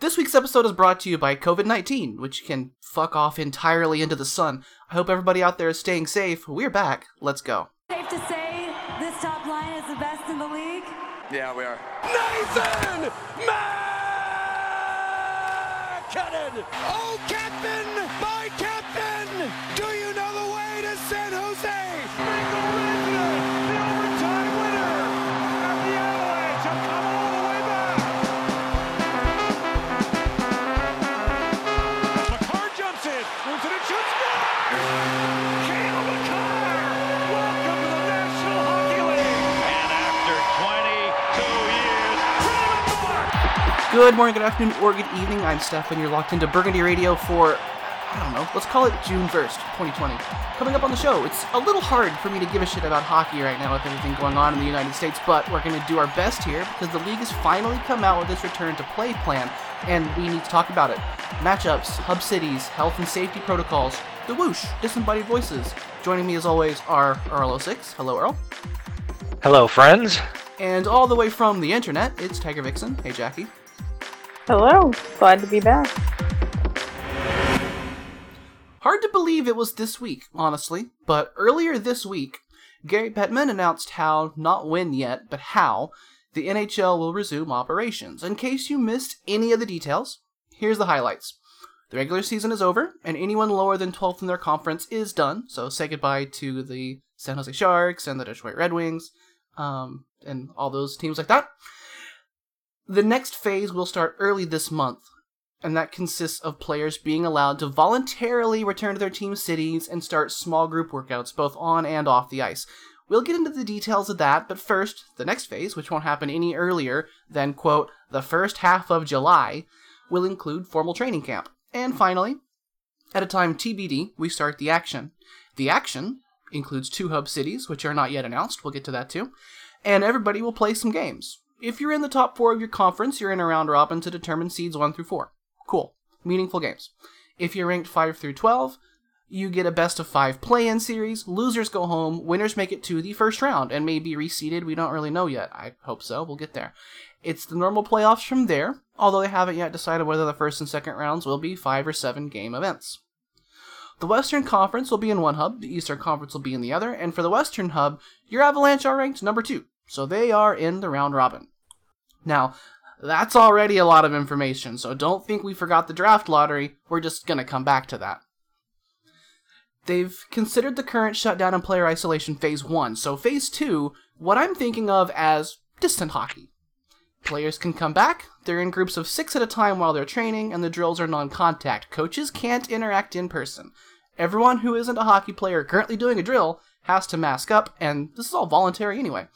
This week's episode is brought to you by COVID 19, which can fuck off entirely into the sun. I hope everybody out there is staying safe. We're back. Let's go. Safe to say this top line is the best in the league? Yeah, we are. Nathan MacKinnon! Oh, Captain! My Captain! Good morning, good afternoon, or good evening. I'm Steph, and you're locked into Burgundy Radio for, I don't know, let's call it June 1st, 2020. Coming up on the show, it's a little hard for me to give a shit about hockey right now with everything going on in the United States, but we're going to do our best here because the league has finally come out with its return to play plan, and we need to talk about it. Matchups, hub cities, health and safety protocols, the whoosh, disembodied voices. Joining me as always are Earl06. Hello, Earl. Hello, friends. And all the way from the internet, it's Tiger Vixen. Hey, Jackie. Hello, glad to be back. Hard to believe it was this week, honestly, but earlier this week, Gary Bettman announced how, not when yet, but how, the NHL will resume operations. In case you missed any of the details, here's the highlights. The regular season is over, and anyone lower than 12th in their conference is done, so say goodbye to the San Jose Sharks and the Detroit Red Wings, um, and all those teams like that. The next phase will start early this month, and that consists of players being allowed to voluntarily return to their team cities and start small group workouts both on and off the ice. We'll get into the details of that, but first, the next phase, which won't happen any earlier than, quote, the first half of July, will include formal training camp. And finally, at a time TBD, we start the action. The action includes two hub cities, which are not yet announced, we'll get to that too, and everybody will play some games. If you're in the top four of your conference, you're in a round robin to determine seeds 1 through 4. Cool. Meaningful games. If you're ranked 5 through 12, you get a best of 5 play in series. Losers go home. Winners make it to the first round and may be reseeded. We don't really know yet. I hope so. We'll get there. It's the normal playoffs from there, although they haven't yet decided whether the first and second rounds will be 5 or 7 game events. The Western Conference will be in one hub, the Eastern Conference will be in the other, and for the Western hub, your Avalanche are ranked number 2, so they are in the round robin. Now, that's already a lot of information, so don't think we forgot the draft lottery. We're just gonna come back to that. They've considered the current shutdown and player isolation phase 1, so phase 2, what I'm thinking of as distant hockey. Players can come back, they're in groups of six at a time while they're training, and the drills are non contact. Coaches can't interact in person. Everyone who isn't a hockey player currently doing a drill has to mask up, and this is all voluntary anyway.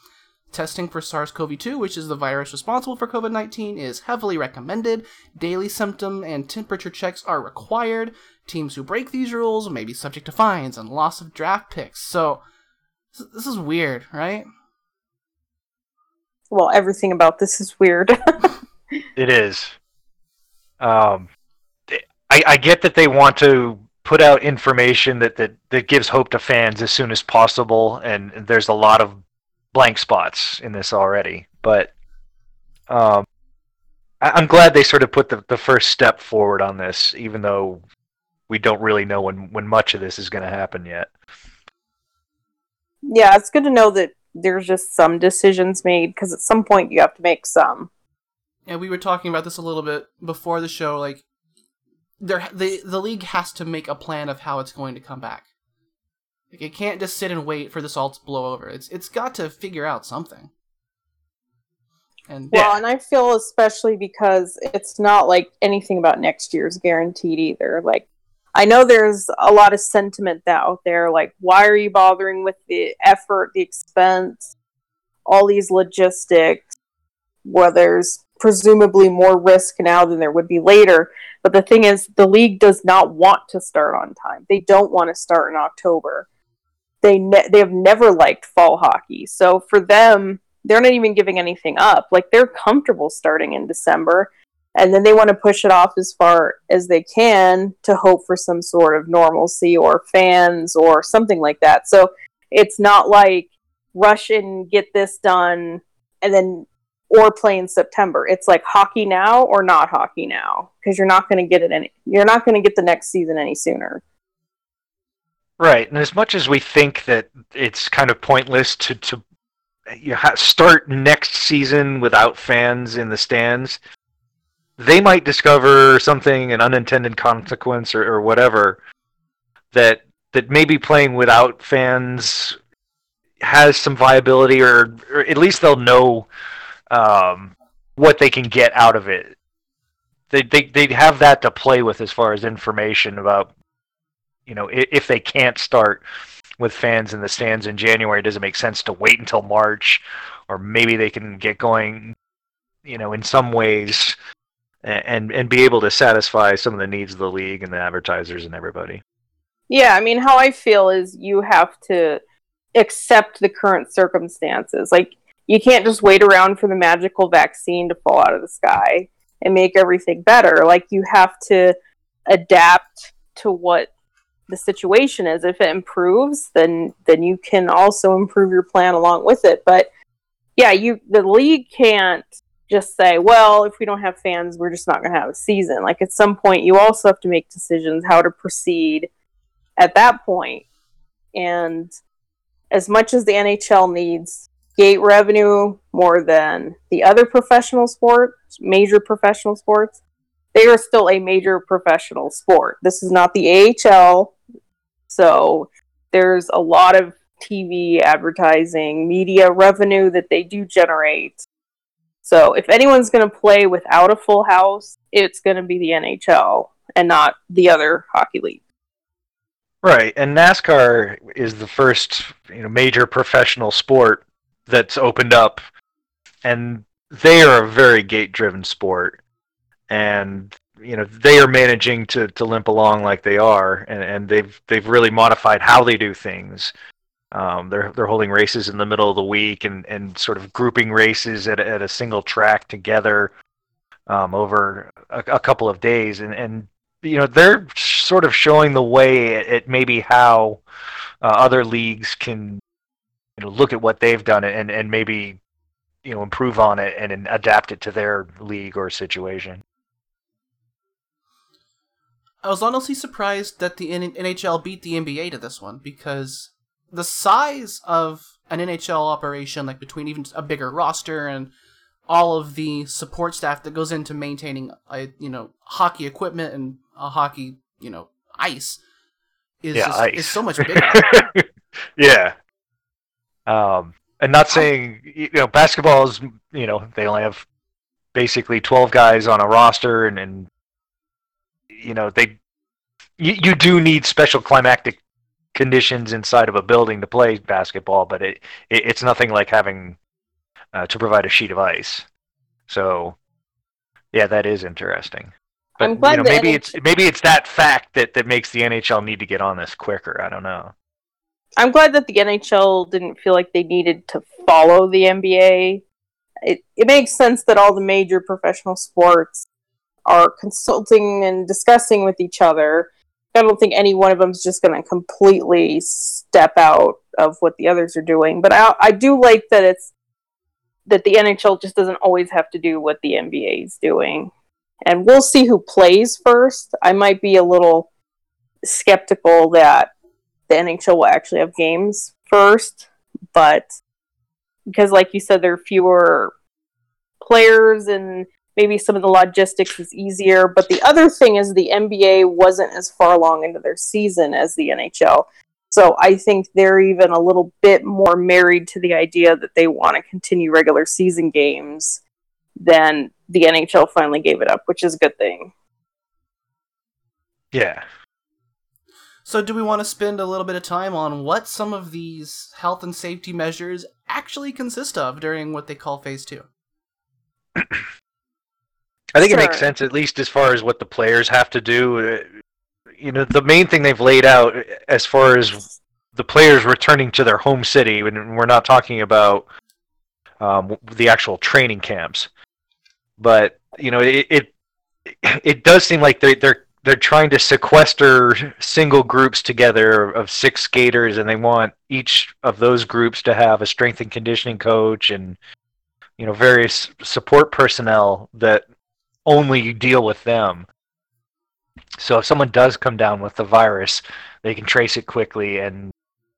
Testing for SARS CoV 2, which is the virus responsible for COVID 19, is heavily recommended. Daily symptom and temperature checks are required. Teams who break these rules may be subject to fines and loss of draft picks. So, this is weird, right? Well, everything about this is weird. It is. Um, I, I get that they want to put out information that, that, that gives hope to fans as soon as possible, and there's a lot of blank spots in this already. But um, I, I'm glad they sort of put the, the first step forward on this, even though we don't really know when, when much of this is going to happen yet. yeah, it's good to know that there's just some decisions made because at some point you have to make some. and we were talking about this a little bit before the show. Like, there, the the league has to make a plan of how it's going to come back. Like, it can't just sit and wait for this all to blow over. It's it's got to figure out something. And Well, and I feel especially because it's not like anything about next year's guaranteed either. Like, I know there's a lot of sentiment that out there, like, why are you bothering with the effort, the expense, all these logistics, where there's presumably more risk now than there would be later. But the thing is, the league does not want to start on time. They don't want to start in October. They ne- they have never liked fall hockey. So for them, they're not even giving anything up. Like they're comfortable starting in December, and then they want to push it off as far as they can to hope for some sort of normalcy or fans or something like that. So it's not like rush and get this done and then or play in September. It's like hockey now or not hockey now because you're not going to get it any. You're not going to get the next season any sooner. Right, and as much as we think that it's kind of pointless to to you ha- start next season without fans in the stands, they might discover something an unintended consequence or, or whatever that that maybe playing without fans has some viability, or, or at least they'll know um, what they can get out of it. They they they have that to play with as far as information about you know if, they can't start with fans in the stands in January, does it make sense to wait until March, or maybe they can get going, you know, in some ways, and and be able to satisfy some of the needs of the league and the advertisers and everybody. Yeah, I mean, how I feel is you have to accept the current circumstances. Like, you can't just wait around for the magical vaccine to fall out of the sky and make everything better. Like, you have to adapt to what the situation is. If it improves, then then you can also improve your plan along with it. But yeah, you the league can't just say, well, if we don't have fans, we're just not going to have a season. Like at some point, you also have to make decisions how to proceed at that point. And as much as the NHL needs gate revenue more than the other professional sports, major professional sports, they are still a major professional sport. This is not the AHL. So there's a lot of TV advertising, media revenue that they do generate. So if anyone's going to play without a full house, it's going to be the NHL and not the other hockey league. Right, and NASCAR is the first you know major professional sport that's opened up, and they are a very gate-driven sport, and you know they are managing to, to limp along like they are, and, and they've they've really modified how they do things. Um, they're they're holding races in the middle of the week and, and sort of grouping races at, at a single track together um, over a, a, couple of days, and, and you know they're sort of showing the way at, at maybe how uh, other leagues can you know look at what they've done and and maybe you know improve on it and, and adapt it to their league or situation. I was honestly surprised that the NHL beat the NBA to this one because the size of an NHL operation, like between even a bigger roster and all of the support staff that goes into maintaining a you know hockey equipment and a hockey you know ice is yeah, just, ice. is so much bigger. yeah. Um, and not saying you know basketball is you know they only have basically twelve guys on a roster and, and you know they you, you do need special climactic conditions inside of a building to play basketball, but it, it it's nothing like having uh, to provide a sheet of ice. So, yeah, that is interesting. But I'm glad you know, maybe it's maybe it's that fact that, that makes the NHL need to get on this quicker. I don't know. I'm glad that the NHL didn't feel like they needed to follow the NBA. It it makes sense that all the major professional sports are consulting and discussing with each other. I don't think any one of them is just going to completely step out of what the others are doing. But I I do like that it's that the NHL just doesn't always have to do what the NBA is doing. And we'll see who plays first. I might be a little skeptical that the NHL will actually have games first, but because, like you said, there are fewer players and maybe some of the logistics is easier. But the other thing is the NBA wasn't as far along into their season as the NHL. So I think they're even a little bit more married to the idea that they want to continue regular season games than the NHL finally gave it up, which is a good thing. Yeah. So, do we want to spend a little bit of time on what some of these health and safety measures actually consist of during what they call phase two? I think it makes sense, at least as far as what the players have to do. Uh, You know, the main thing they've laid out as far as the players returning to their home city, and we're not talking about um, the actual training camps, but you know, it it, it does seem like they're they're they're trying to sequester single groups together of six skaters, and they want each of those groups to have a strength and conditioning coach and you know, various support personnel that only deal with them. So if someone does come down with the virus, they can trace it quickly and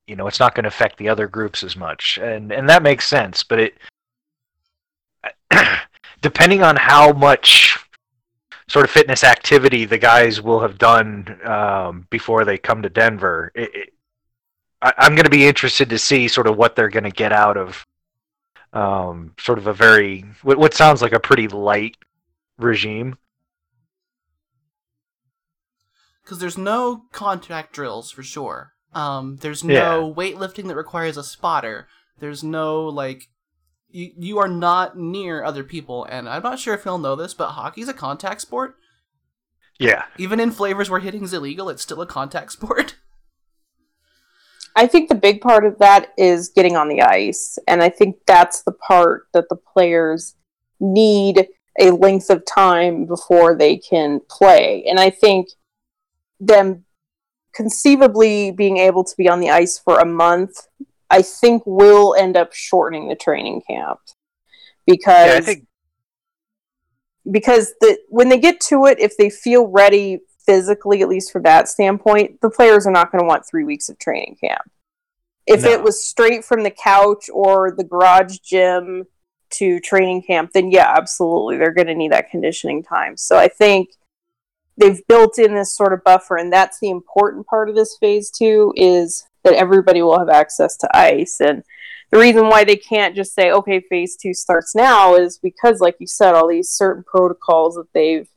you know, it's not going to affect the other groups as much. And and that makes sense, but it depending on how much sort of fitness activity the guys will have done um, before they come to Denver, it, it, I, am going to be interested to see sort of what they're going to get out of um, sort of a very what, what sounds like a pretty light regime. Because there's no contact drills for sure. Um, there's no yeah. weightlifting that requires a spotter. There's no like you you are not near other people, and I'm not sure if you'll know this, but hockey's a contact sport. Yeah. Even in flavors where hitting's illegal, it's still a contact sport. I think the big part of that is getting on the ice, and I think that's the part that the players need a length of time before they can play. And I think them conceivably being able to be on the ice for a month I think will end up shortening the training camp because yeah, think... because the when they get to it, if they feel ready physically, at least from that standpoint, the players are not going to want three weeks of training camp. If no. it was straight from the couch or the garage gym to training camp, then yeah, absolutely, they're going to need that conditioning time. So I think they've built in this sort of buffer, and that's the important part of this phase two is that everybody will have access to ice. And the reason why they can't just say, okay, phase two starts now is because, like you said, all these certain protocols that they've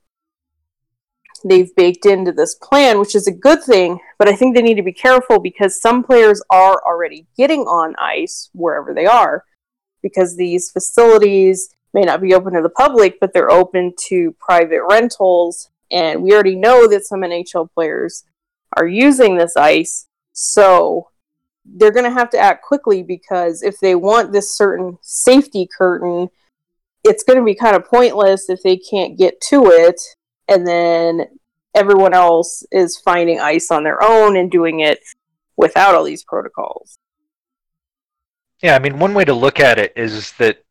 they've baked into this plan, which is a good thing. But I think they need to be careful because some players are already getting on ice wherever they are, because these facilities may not be open to the public, but they're open to private rentals. And we already know that some NHL players are using this ice so they're going to have to act quickly because if they want this certain safety curtain, it's going to be kind of pointless if they can't get to it and then everyone else is finding ice on their own and doing it without all these protocols. Yeah, I mean, one way to look at it is that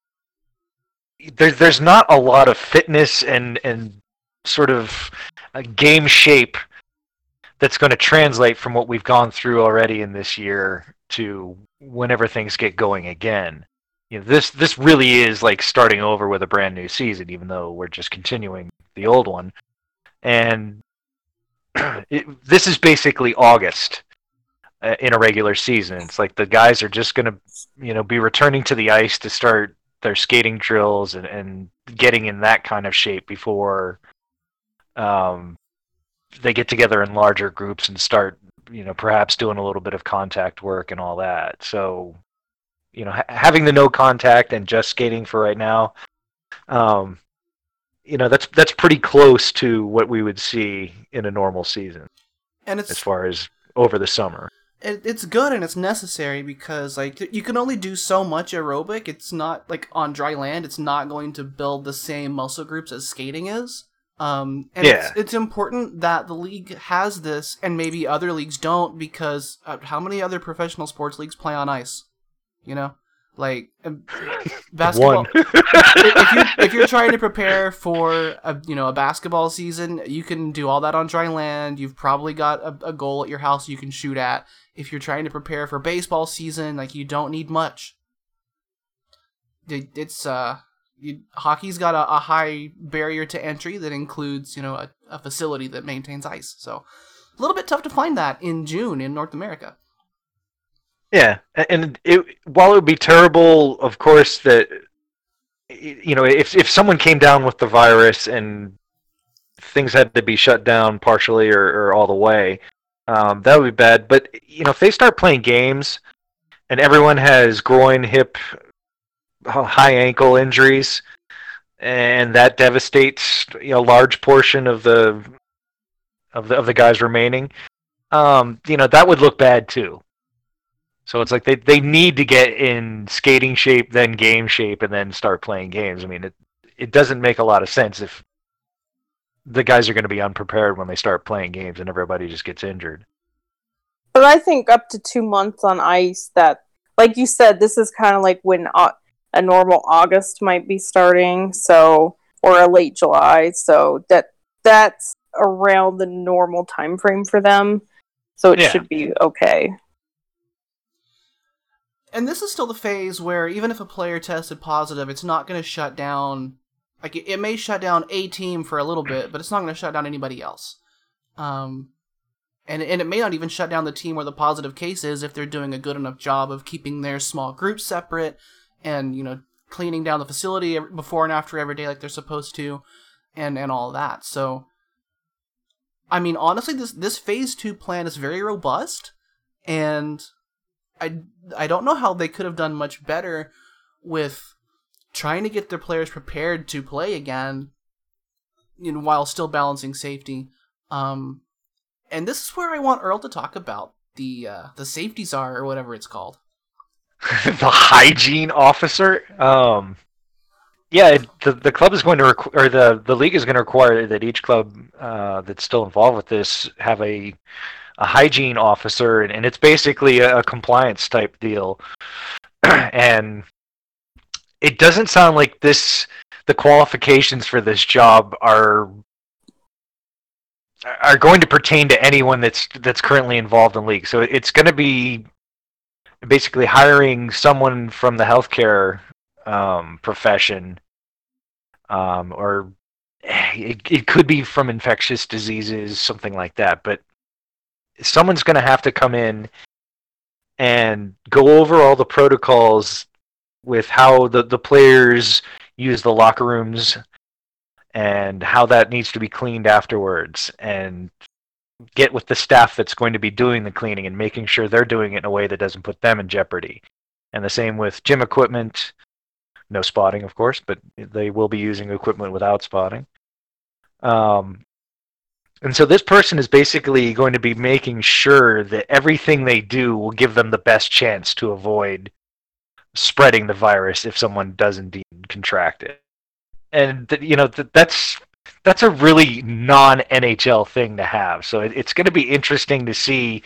there's there's not a lot of fitness and and sort of game shape that's going to translate from what we've gone through already in this year to whenever things get going again. You know, this this really is like starting over with a brand new season, even though we're just continuing the old one. And it, this is basically August in a regular season. It's like the guys are just going to, you know, be returning to the ice to start their skating drills and, and getting in that kind of shape before um, they get together in larger groups and start, you know, perhaps doing a little bit of contact work and all that. So, you know, ha- having the no contact and just skating for right now, um, you know, that's that's pretty close to what we would see in a normal season. And it's as far as over the summer. It, it's good and it's necessary because like you can only do so much aerobic. It's not like on dry land. It's not going to build the same muscle groups as skating is. Um, and yeah. it's, it's important that the league has this, and maybe other leagues don't, because uh, how many other professional sports leagues play on ice? You know, like um, basketball. if, you, if you're trying to prepare for a you know a basketball season, you can do all that on dry land. You've probably got a, a goal at your house you can shoot at. If you're trying to prepare for baseball season, like you don't need much. It, it's uh you, hockey's got a, a, high barrier to entry that includes you know a, a, facility that maintains ice so a little bit tough to find that in june in north america yeah and it, while it would be terrible of course that you know if, if someone came down with the virus and things had to be shut down partially or, or all the way um, that would be bad but you know if they start playing games and everyone has groin hip high ankle injuries, and that devastates you know a large portion of the of the of the guys remaining. Um, you know that would look bad too. So it's like they they need to get in skating shape, then game shape, and then start playing games. I mean, it it doesn't make a lot of sense if the guys are going to be unprepared when they start playing games and everybody just gets injured. But I think up to two months on ice, that like you said, this is kind of like when uh, a normal August might be starting, so or a late July. So that that's around the normal time frame for them. So it Yeah. should be okay. And this is still the phase where even if a player tested positive, it's not going to shut down. Like it, it may shut down a team for a little bit, but it's not going to shut down anybody else. Um, and and it may not even shut down the team where the positive case is if they're doing a good enough job of keeping their small groups separate and you know cleaning down the facility before and after every day like they're supposed to, and and all that. So, I mean, honestly, this this phase two plan is very robust, and I I don't know how they could have done much better with trying to get their players prepared to play again, you know, while still balancing safety. Um, and this is where I want Earl to talk about the uh, the safety czar or whatever it's called. the hygiene officer. Um, yeah, the the club is going to requ- or the the league is going to require that each club uh, that's still involved with this have a a hygiene officer, and, and it's basically a, a compliance type deal. and it doesn't sound like this. The qualifications for this job are are going to pertain to anyone that's that's currently involved in league. So it's going to be basically hiring someone from the healthcare um, profession, um, or it, it could be from infectious diseases, something like that. But someone's going to have to come in and go over all the protocols with how the, the players use the locker rooms and how that needs to be cleaned afterwards and get with the staff that's going to be doing the cleaning and making sure they're doing it in a way that doesn't put them in jeopardy. And the same with gym equipment. No spotting, of course, but they will be using equipment without spotting. Um, and so this person is basically going to be making sure that everything they do will give them the best chance to avoid spreading the virus if someone does indeed contract it. And you know th- that's that's a really non NHL thing to have. So it, it's going to be interesting to see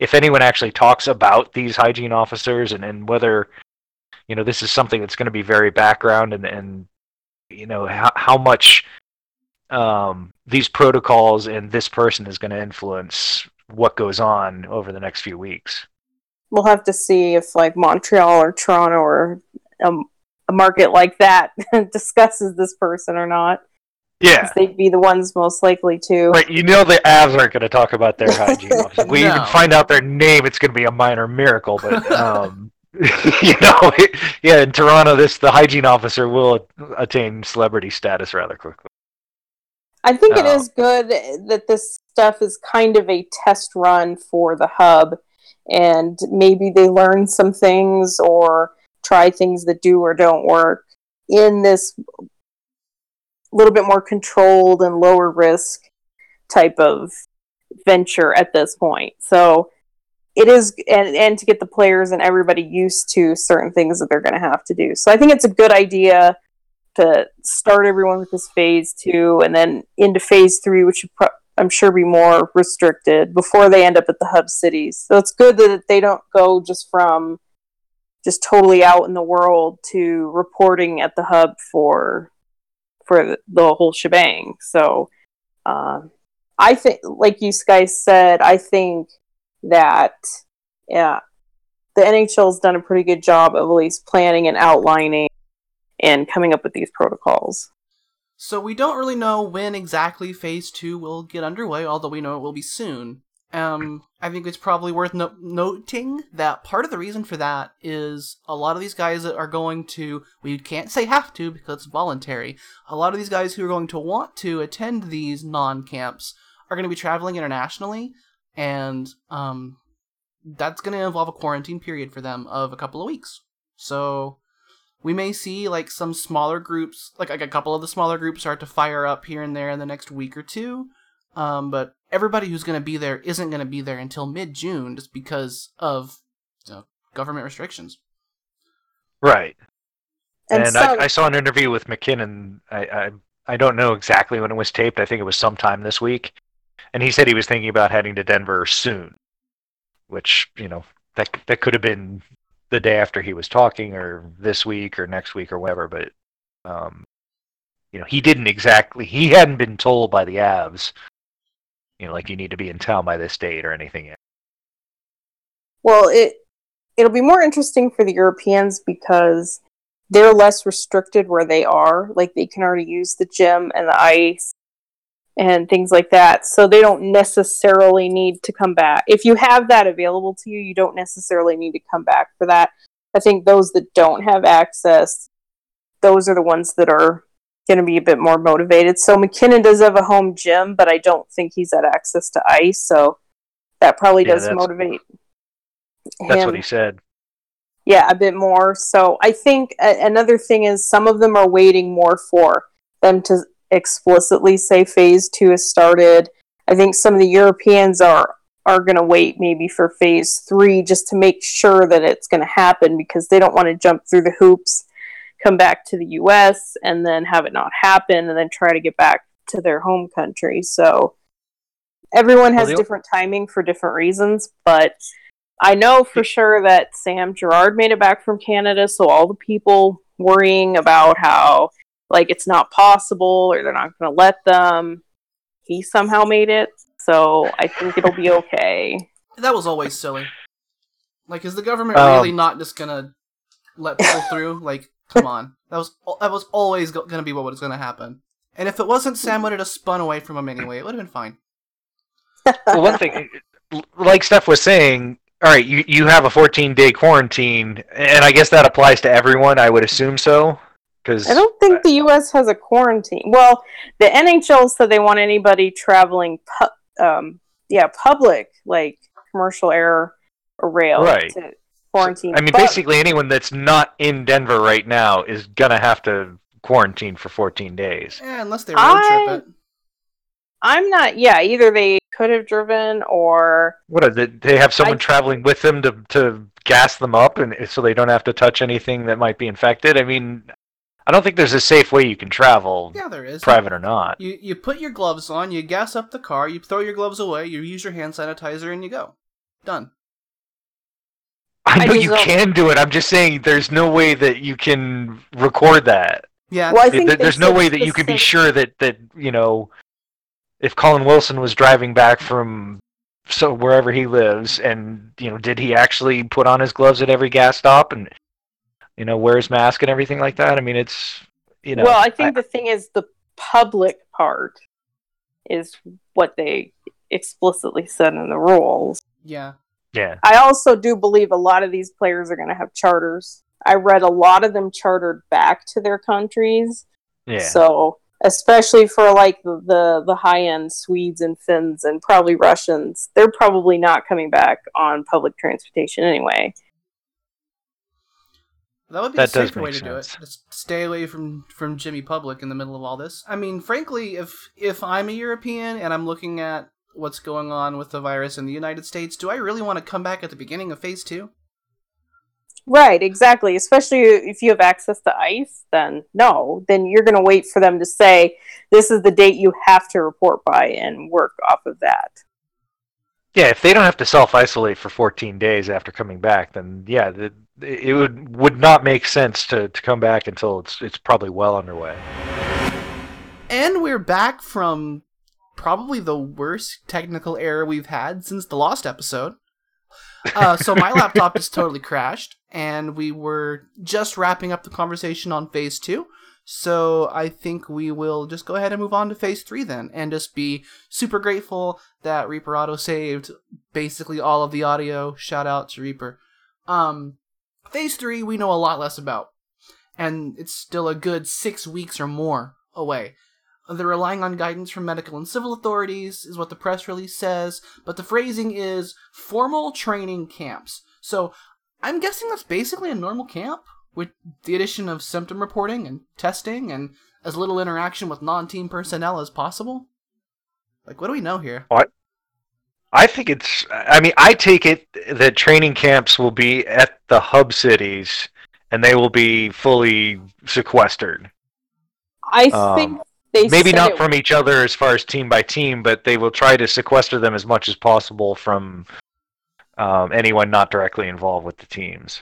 if anyone actually talks about these hygiene officers and, and whether you know this is something that's going to be very background and and you know how how much um, these protocols and this person is going to influence what goes on over the next few weeks. We'll have to see if like Montreal or Toronto or um, a market like that discusses this person or not. Yeah. 'cause They'd be the ones most likely to. Right, you know the Avs aren't going to talk about their hygiene officer. We No. even find out their name, it's going to be a minor miracle. But um, you know, yeah, in Toronto, this the hygiene officer will attain celebrity status rather quickly. I think it Oh. is good that this stuff is kind of a test run for the hub, and maybe they learn some things or try things that do or don't work in this little bit more controlled and lower risk type of venture at this point. So it is and, and to get the players and everybody used to certain things that they're going to have to do. So I think it's a good idea to start everyone with this phase two and then into phase three, which would pro- I'm sure be more restricted before they end up at the hub cities. So it's good that they don't go just from just totally out in the world to reporting at the hub for for the, whole shebang. So um, I think, like you guys said, I think that yeah, the NHL's done a pretty good job of at least planning and outlining and coming up with these protocols. So we don't really know when exactly Phase Two will get underway, although we know it will be soon. Um, I think it's probably worth no- noting that part of the reason for that is a lot of these guys that are going to, we can't say have to because it's voluntary. A lot of these guys who are going to want to attend these non-camps are going to be traveling internationally, and um, that's going to involve a quarantine period for them of a couple of weeks. So we may see like some smaller groups, like, like a couple of the smaller groups start to fire up here and there in the next week or two. Um, but everybody who's going to be there isn't going to be there until mid June just because of you know, government restrictions. Right. And, And, some, I, I saw an interview with MacKinnon. I, I I don't know exactly when it was taped. I think it was sometime this week, and he said he was thinking about heading to Denver soon, which you know that that could have been the day after he was talking, or this week, or next week, or whatever. But um, you know, he didn't exactly. He hadn't been told by the Avs, you know, like you need to be in town by this date or anything yet. Well, it it'll be more interesting for the Europeans because they're less restricted where they are. Like they can already use the gym and the ice and things like that. So they don't necessarily need to come back. If you have that available to you, you don't necessarily need to come back for that. I think those that don't have access, those are the ones that are going to be a bit more motivated. So MacKinnon does have a home gym, but I don't think he's had access to ice. So that probably Yeah, does that's- motivate. That's him what he said. yeah a bit more so i think a- another thing is some of them are waiting more for them to explicitly say phase two has started. I think some of the europeans are are going to wait maybe for phase three just to make sure that it's going to happen because they don't want to jump through the hoops come back to the us and then have it not happen and then try to get back to their home country. So everyone has Well, different timing for different reasons but I know for sure that Sam Girard made it back from Canada, so all the people worrying about how like it's not possible or they're not going to let them, he somehow made it. So I think it'll be okay. That was always silly. Like, is the government Um, really not just gonna let people through? Like, come on. That was that was always gonna be what was gonna happen. And if it wasn't, Sam would have just spun away from him anyway. It would have been fine. well, one thing, like Steph was saying, all right, you, you have a 14 day quarantine, and I guess that applies to everyone. I would assume so, because I don't think the U.S. has a quarantine. Well, the NHL said they want anybody traveling, pu- um, yeah, public like commercial air or rail Right. to quarantine. I mean, But- basically anyone that's not in Denver right now is gonna have to quarantine for 14 days. Yeah, unless they road I- trip it. I'm not. Yeah, either they could have driven or What is it? They have someone I- traveling with them to to gas them up, and so they don't have to touch anything that might be infected. I mean, I don't think there's a safe way you can travel, Yeah, there is. private or not. You you put your gloves on, you gas up the car, you throw your gloves away, you use your hand sanitizer, and you go. Done. I I know just you don't- can do it. I'm just saying there's no way that you can record that. Yeah. well, I think they there's no way that you can be sure that that you know if Colin Wilson was driving back from so wherever he lives and you know did he actually put on his gloves at every gas stop and you know wear his mask and everything like that i mean it's you know well, I think the thing is the public part is what they explicitly said in the rules. Yeah. yeah I also do believe a lot of these players are going to have charters. I read a lot of them chartered back to their countries. yeah So, especially for like the, the, the high end Swedes and Finns and probably Russians, they're probably not coming back on public transportation anyway. That would be That the safer way make to do it. Just stay away from from Jimmy Public in the middle of all this. I mean, frankly, if if I'm a European and I'm looking at what's going on with the virus in the United States, do I really want to come back at the beginning of phase two? Right, exactly. Especially if you have access to ice, then no, then you're going to wait for them to say this is the date you have to report by and work off of that. yeah if they don't have to self-isolate for 14 days after coming back then yeah the, it would would not make sense to, to come back until it's it's probably well underway And we're back from probably the worst technical error we've had since the Lost episode. Uh, so my laptop just totally crashed, and we were just wrapping up the conversation on phase two. So I think we will just go ahead and move on to phase three then, and just be super grateful that Reaper Auto saved basically all of the audio. Shout out to Reaper. Um, phase three we know a lot less about, and it's still a good six weeks or more away. They're relying on guidance from medical and civil authorities, is what the press release says, but the phrasing is formal training camps. So I'm guessing that's basically a normal camp, with the addition of symptom reporting and testing and as little interaction with non team personnel as possible. Like, what do we know here? I think it's. I mean, I take it that training camps will be at the hub cities, and they will be fully sequestered. I Um, think they Maybe not from each other as far as team by team, but they will try to sequester them as much as possible from um, anyone not directly involved with the teams.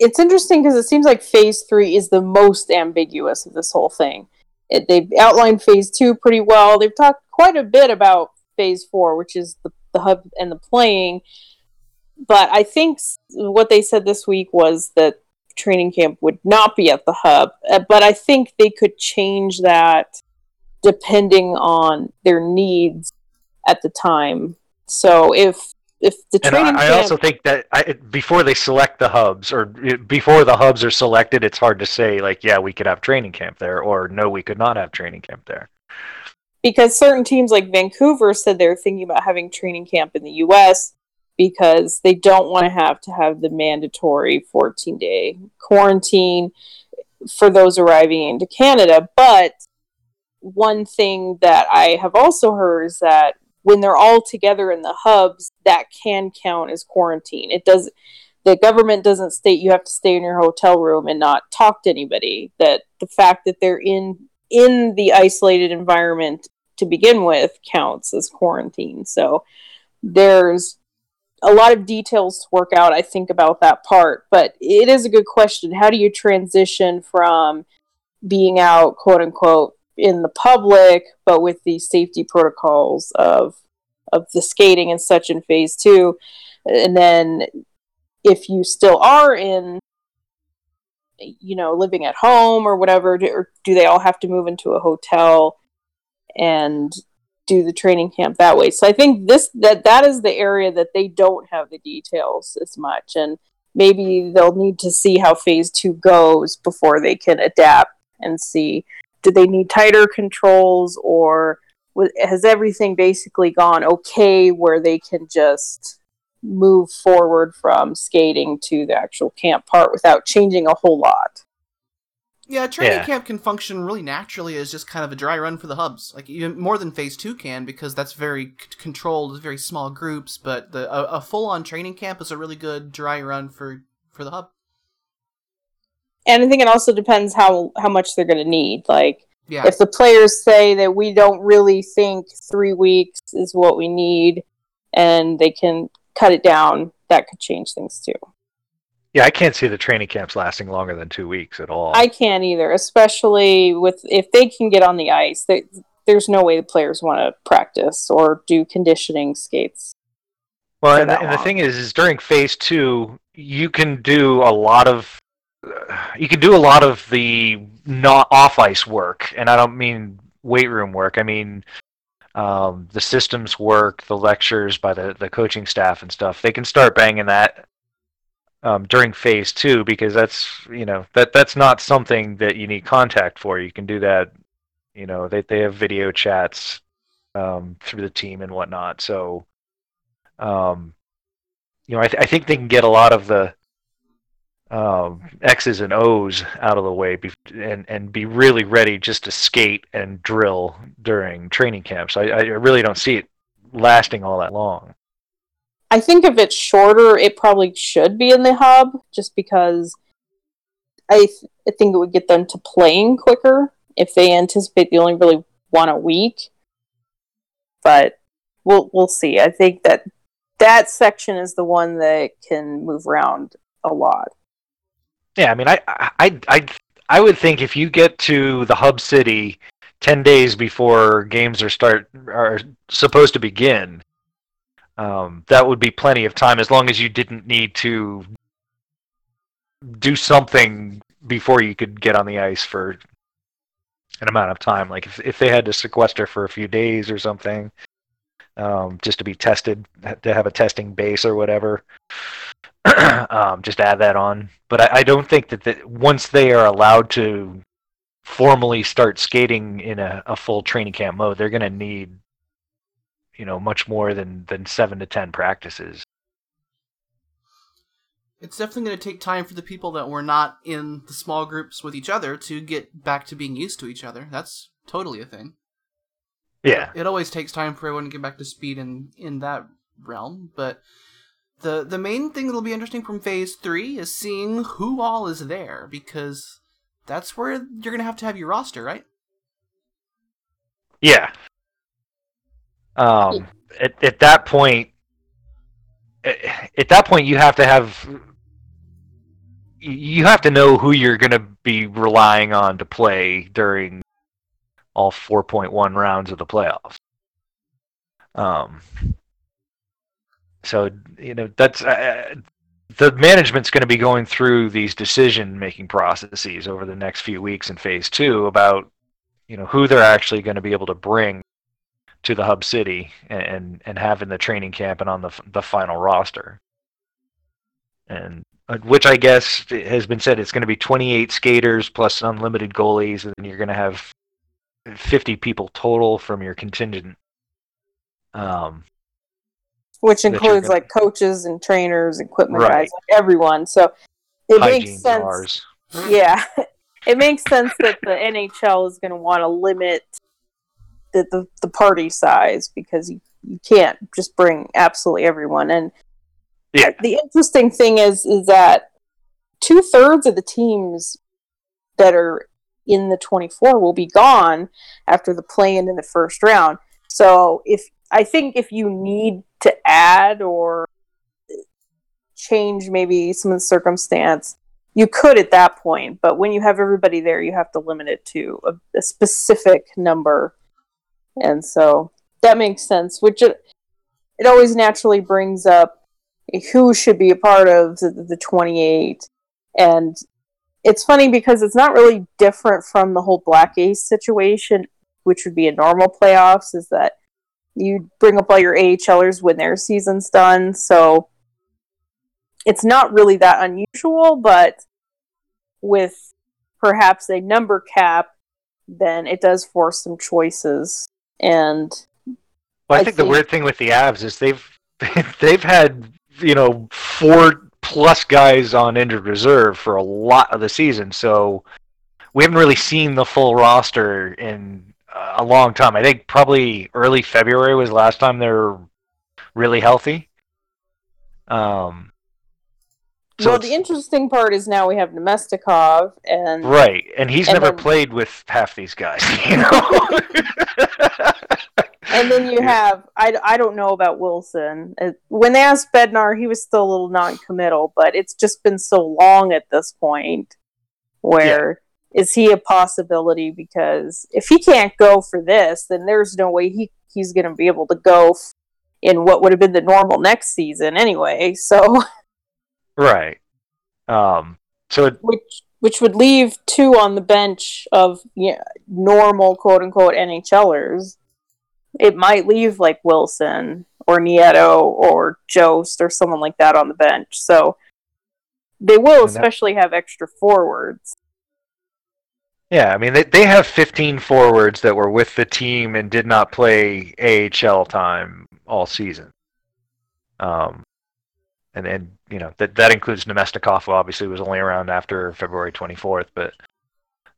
it's interesting because it seems like phase three is the most ambiguous of this whole thing. It, they've outlined phase two pretty well. They've talked quite a bit about phase four, which is the, the hub and the playing. But I think what they said this week was that training camp would not be at the hub. Uh, But I think they could change that depending on their needs at the time. So if if the training I, I camp also think that I, before they select the hubs, or before the hubs are selected, it's hard to say like, yeah, we could have training camp there, or no, we could not have training camp there. Because certain teams like Vancouver said they're thinking about having training camp in the US because they don't want to have to have the mandatory 14 day quarantine for those arriving into Canada. But one thing that I have also heard is that when they're all together in the hubs, that can count as quarantine. It does the government doesn't state you have to stay in your hotel room and not talk to anybody. That the fact that they're in in the isolated environment to begin with counts as quarantine. So there's a lot of details to work out, I think, about that part. But it is a good question. How do you transition from being out, quote unquote, in the public, but with the safety protocols of of the skating and such in phase two, and then if you still are in you know living at home or whatever do, or do they all have to move into a hotel and do the training camp that way. So i think this that that is the area that they don't have the details as much and maybe they'll need to see how phase two goes before they can adapt and see do they need tighter controls or has everything basically gone okay where they can just move forward from skating to the actual camp part without changing a whole lot Yeah, training Yeah. camp can function really naturally as just kind of a dry run for the hubs, like even more than Phase Two can, because that's very c- controlled, very small groups. But the a, a full-on training camp is a really good dry run for for the hub. and i think it also depends how how much they're going to need like Yeah, if the players say that we don't really think three weeks is what we need and they can cut it down that could change things too Yeah, I can't see the training camps lasting longer than two weeks at all. i can't either especially with if they can get on the ice they, there's no way the players want to practice or do conditioning skates Well, and, the- and the thing is, is during phase two, you can do a lot of you can do a lot of the not off ice work, and I don't mean weight room work. I mean um, the systems work, the lectures by the the coaching staff and stuff. They can start banging that um, during phase two because that's you know that that's not something that you need contact for. You can do that. You know they they have video chats um, through the team and whatnot. So um, you know, I, th- I think they can get a lot of the um, X's and O's out of the way bef- and and be really ready just to skate and drill during training camps. I, I really don't see it lasting all that long. I think if it's shorter, it probably should be in the hub, just because I, th- I think it would get them to playing quicker if they anticipate they only really want a week. But we'll we'll see. I think that that section is the one that can move around a lot. Yeah, I mean, I I I I would think if you get to the hub city ten days before games are start are supposed to begin, um, that would be plenty of time as long as you didn't need to do something before you could get on the ice for an amount of time. Like if if they had to sequester for a few days or something, um, just to be tested, to have a testing base or whatever. um, just add that on. But I, I don't think that the, once they are allowed to formally start skating in a, a full training camp mode, they're going to need, you know, much more than than seven to ten practices. it's definitely going to take time for the people that were not in the small groups with each other to get back to being used to each other. That's totally a thing. Yeah, it always takes time for everyone to get back to speed in in that realm but the the main thing that'll be interesting from phase three is seeing who all is there because that's where you're gonna have to have your roster right yeah. Um, at at that point, at, at that point, you have to have you have to know who you're going to be relying on to play during all 4.1 rounds of the playoffs. Um, so you know that's uh, the management's going to be going through these decision making processes over the next few weeks in phase two about you know who they're actually going to be able to bring to the hub city and and, in the training camp and on the the final roster and uh, which I guess has been said it's going to be 28 skaters plus unlimited goalies and you're going to have 50 people total from your contingent um which includes gonna- like coaches and trainers, equipment Right. guys, like everyone. So it hygiene makes sense. bars. Yeah, it makes sense that the NHL is going to want to limit the, the the party size because you, you can't just bring absolutely everyone. And Yeah. the interesting thing is is that two thirds of the teams that are in the 24 will be gone after the play-in in the first round. So if I think if you need to add or change maybe some of the circumstance, you could at that point. But when you have everybody there, you have to limit it to a, a specific number, and so that makes sense. Which it, it always naturally brings up who should be a part of the, the 28 and it's funny because it's not really different from the whole black ace situation which would be a normal playoffs is that you bring up all your ahlers when their season's done so it's not really that unusual but with perhaps a number cap then it does force some choices and Well, I, I think, the weird thing with the Avs is they've they've had you know four plus guys on injured reserve for a lot of the season, so we haven't really seen the full roster in a long time. I think probably early February was the last time they were really healthy. Um, so well the interesting part is now we have Namestnikov and right, and he's and never then- played with half these guys. You know. And then you have I, I don't know about Wilson. Uh, When they asked Bednar, he was still a little non-committal, but it's just been so long at this point. Where is he a possibility? Because if he can't go for this, then there's no way he he's going to be able to go f- in what would have been the normal next season anyway. So right. Um. So it, which which would leave two on the bench of yeah, normal quote unquote NHLers. It might leave like Wilson or Nieto or Jost or someone like that on the bench. So they will especially have extra forwards. Yeah, I mean they they have 15 forwards that were with the team and did not play AHL time all season. Um, and and you know that that includes Namestnikov, who obviously was only around after February 24th, but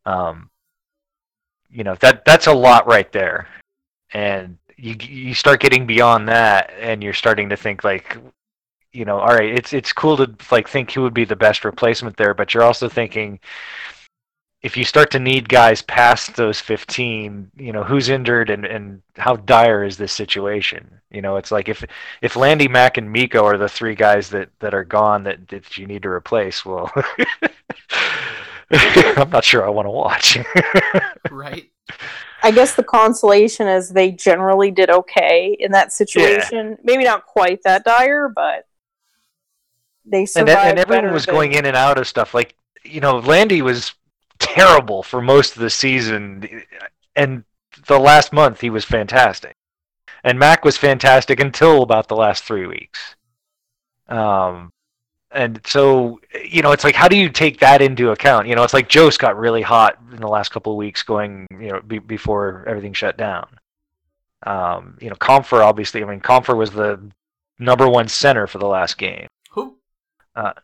um, you know that that's a lot right there, and you you start getting beyond that, and you're starting to think like. You know, all right, it's it's cool to like think who would be the best replacement there, but you're also thinking, if you start to need guys past those 15 you know who's injured and, and how dire is this situation you know it's like if if landy mack and Mikko are the three guys that that are gone that, that you need to replace well i'm not sure i want to watch right? I guess the consolation is they generally did okay in that situation. Maybe not quite that dire, but they and, survived. and everyone was than- going in and out of stuff like you know landy was terrible for most of the season. And the last month he was fantastic. And mac was fantastic until about the last three weeks. Um and so you know it's like how do you take that into account? You know it's like joe's got really hot in the last couple of weeks going you know be, before everything shut down. Um you know Compher obviously i mean Compher was the number one center for the last game. Who?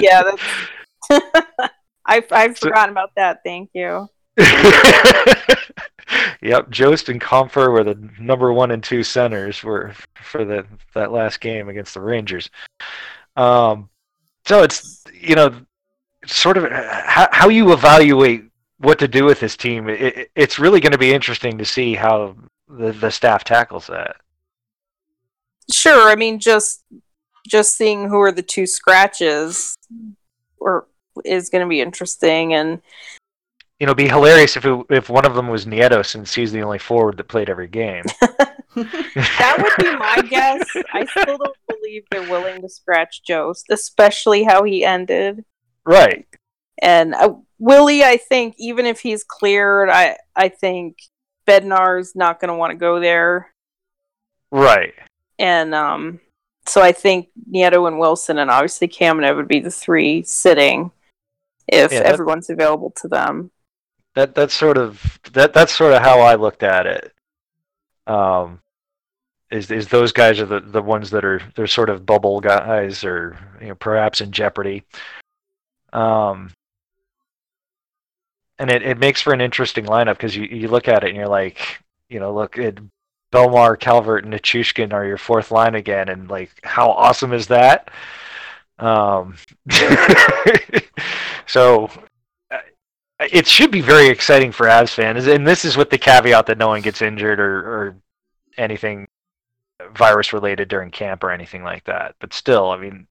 Yeah, that's. I've I've So- forgotten about that. Thank you. yep, Jost and Compher were the number one and two centers were for the that last game against the Rangers. Um, so it's you know sort of how, how you evaluate what to do with this team. It, it, it's really going to be interesting to see how the the staff tackles that. Sure. I mean, just just seeing who are the two scratches or is going to be interesting and You know, it'd be hilarious if it, if one of them was Nieto, since he's the only forward that played every game. that would be my guess. I still don't believe they're willing to scratch Jost, especially how he ended. right. And uh, Willie, I think even if he's cleared, I I think Bednar's not going to want to go there. Right. And um, so I think Nieto and Wilson and obviously Kamenev would be the three sitting if Yeah, that- everyone's available to them. That that's sort of that that's sort of how I looked at it. Um, is is those guys are the, the ones that are they're sort of bubble guys or you know perhaps in jeopardy. Um, and it, it makes for an interesting lineup because you, you look at it and you're like, you know, look at Bellemare, Calvert, and Nichushkin are your fourth line again, and like how awesome is that? Um, so uh, it should be very exciting for Avs fans, and this is with the caveat that no one gets injured or, or anything virus related during camp or anything like that. But still, I mean,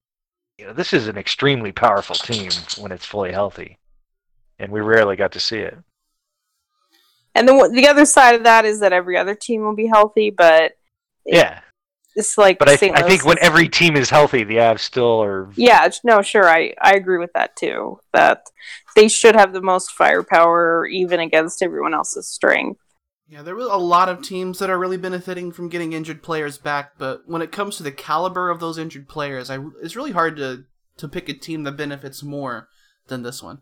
you know, this is an extremely powerful team when it's fully healthy, and we rarely got to see it. And then the other side of that is that every other team will be healthy, but Yeah, it's like but I, I think when every team is healthy, the Avs still are. Yeah, no, sure. I, I agree with that too. That they should have the most firepower even against everyone else's strength. Yeah, there were a lot of teams that are really benefiting from getting injured players back, but when it comes to the caliber of those injured players, I, it's really hard to, to pick a team that benefits more than this one.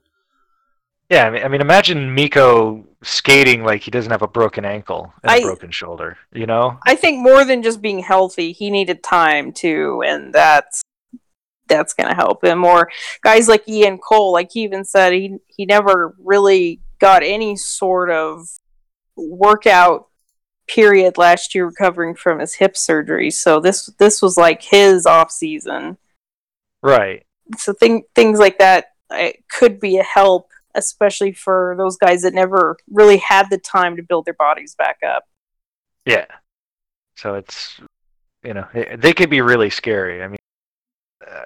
Yeah, I mean, I mean, imagine Mikko skating like he doesn't have a broken ankle and a I- broken shoulder. You know? I think more than just being healthy, he needed time too, and that's that's gonna help him. Or guys like Ian Cole, like he even said, he he never really got any sort of workout period last year recovering from his hip surgery. So this this was like his off season. Right. so thing, things like that could be a help especially for those guys that never really had the time to build their bodies back up Yeah. So it's you know it, they could be really scary. I mean, uh,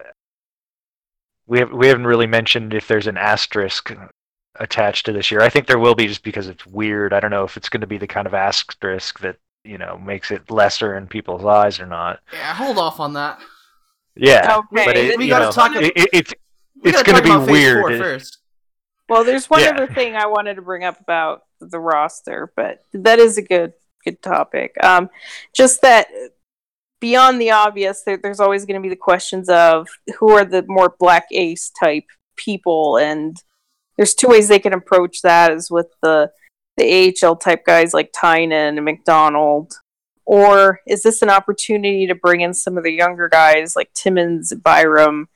we have we haven't really mentioned if there's an asterisk attached to this year. I think there will be just because it's weird. I don't know if it's going to be the kind of asterisk that you know makes it lesser in people's eyes or not. Yeah, hold off on that. Yeah, Okay, but it, we gotta know, talk- it, it, it's We going to be weird. first. Well there's one Yeah. other thing i wanted to bring up about the roster but that is a good good topic um just that beyond the obvious there, there's always going to be the questions of who are the more black ace type people and there's two ways they can approach that is with the the AHL type guys like Tynan and McDonald or is this an opportunity to bring in some of the younger guys like Timmins, Byram,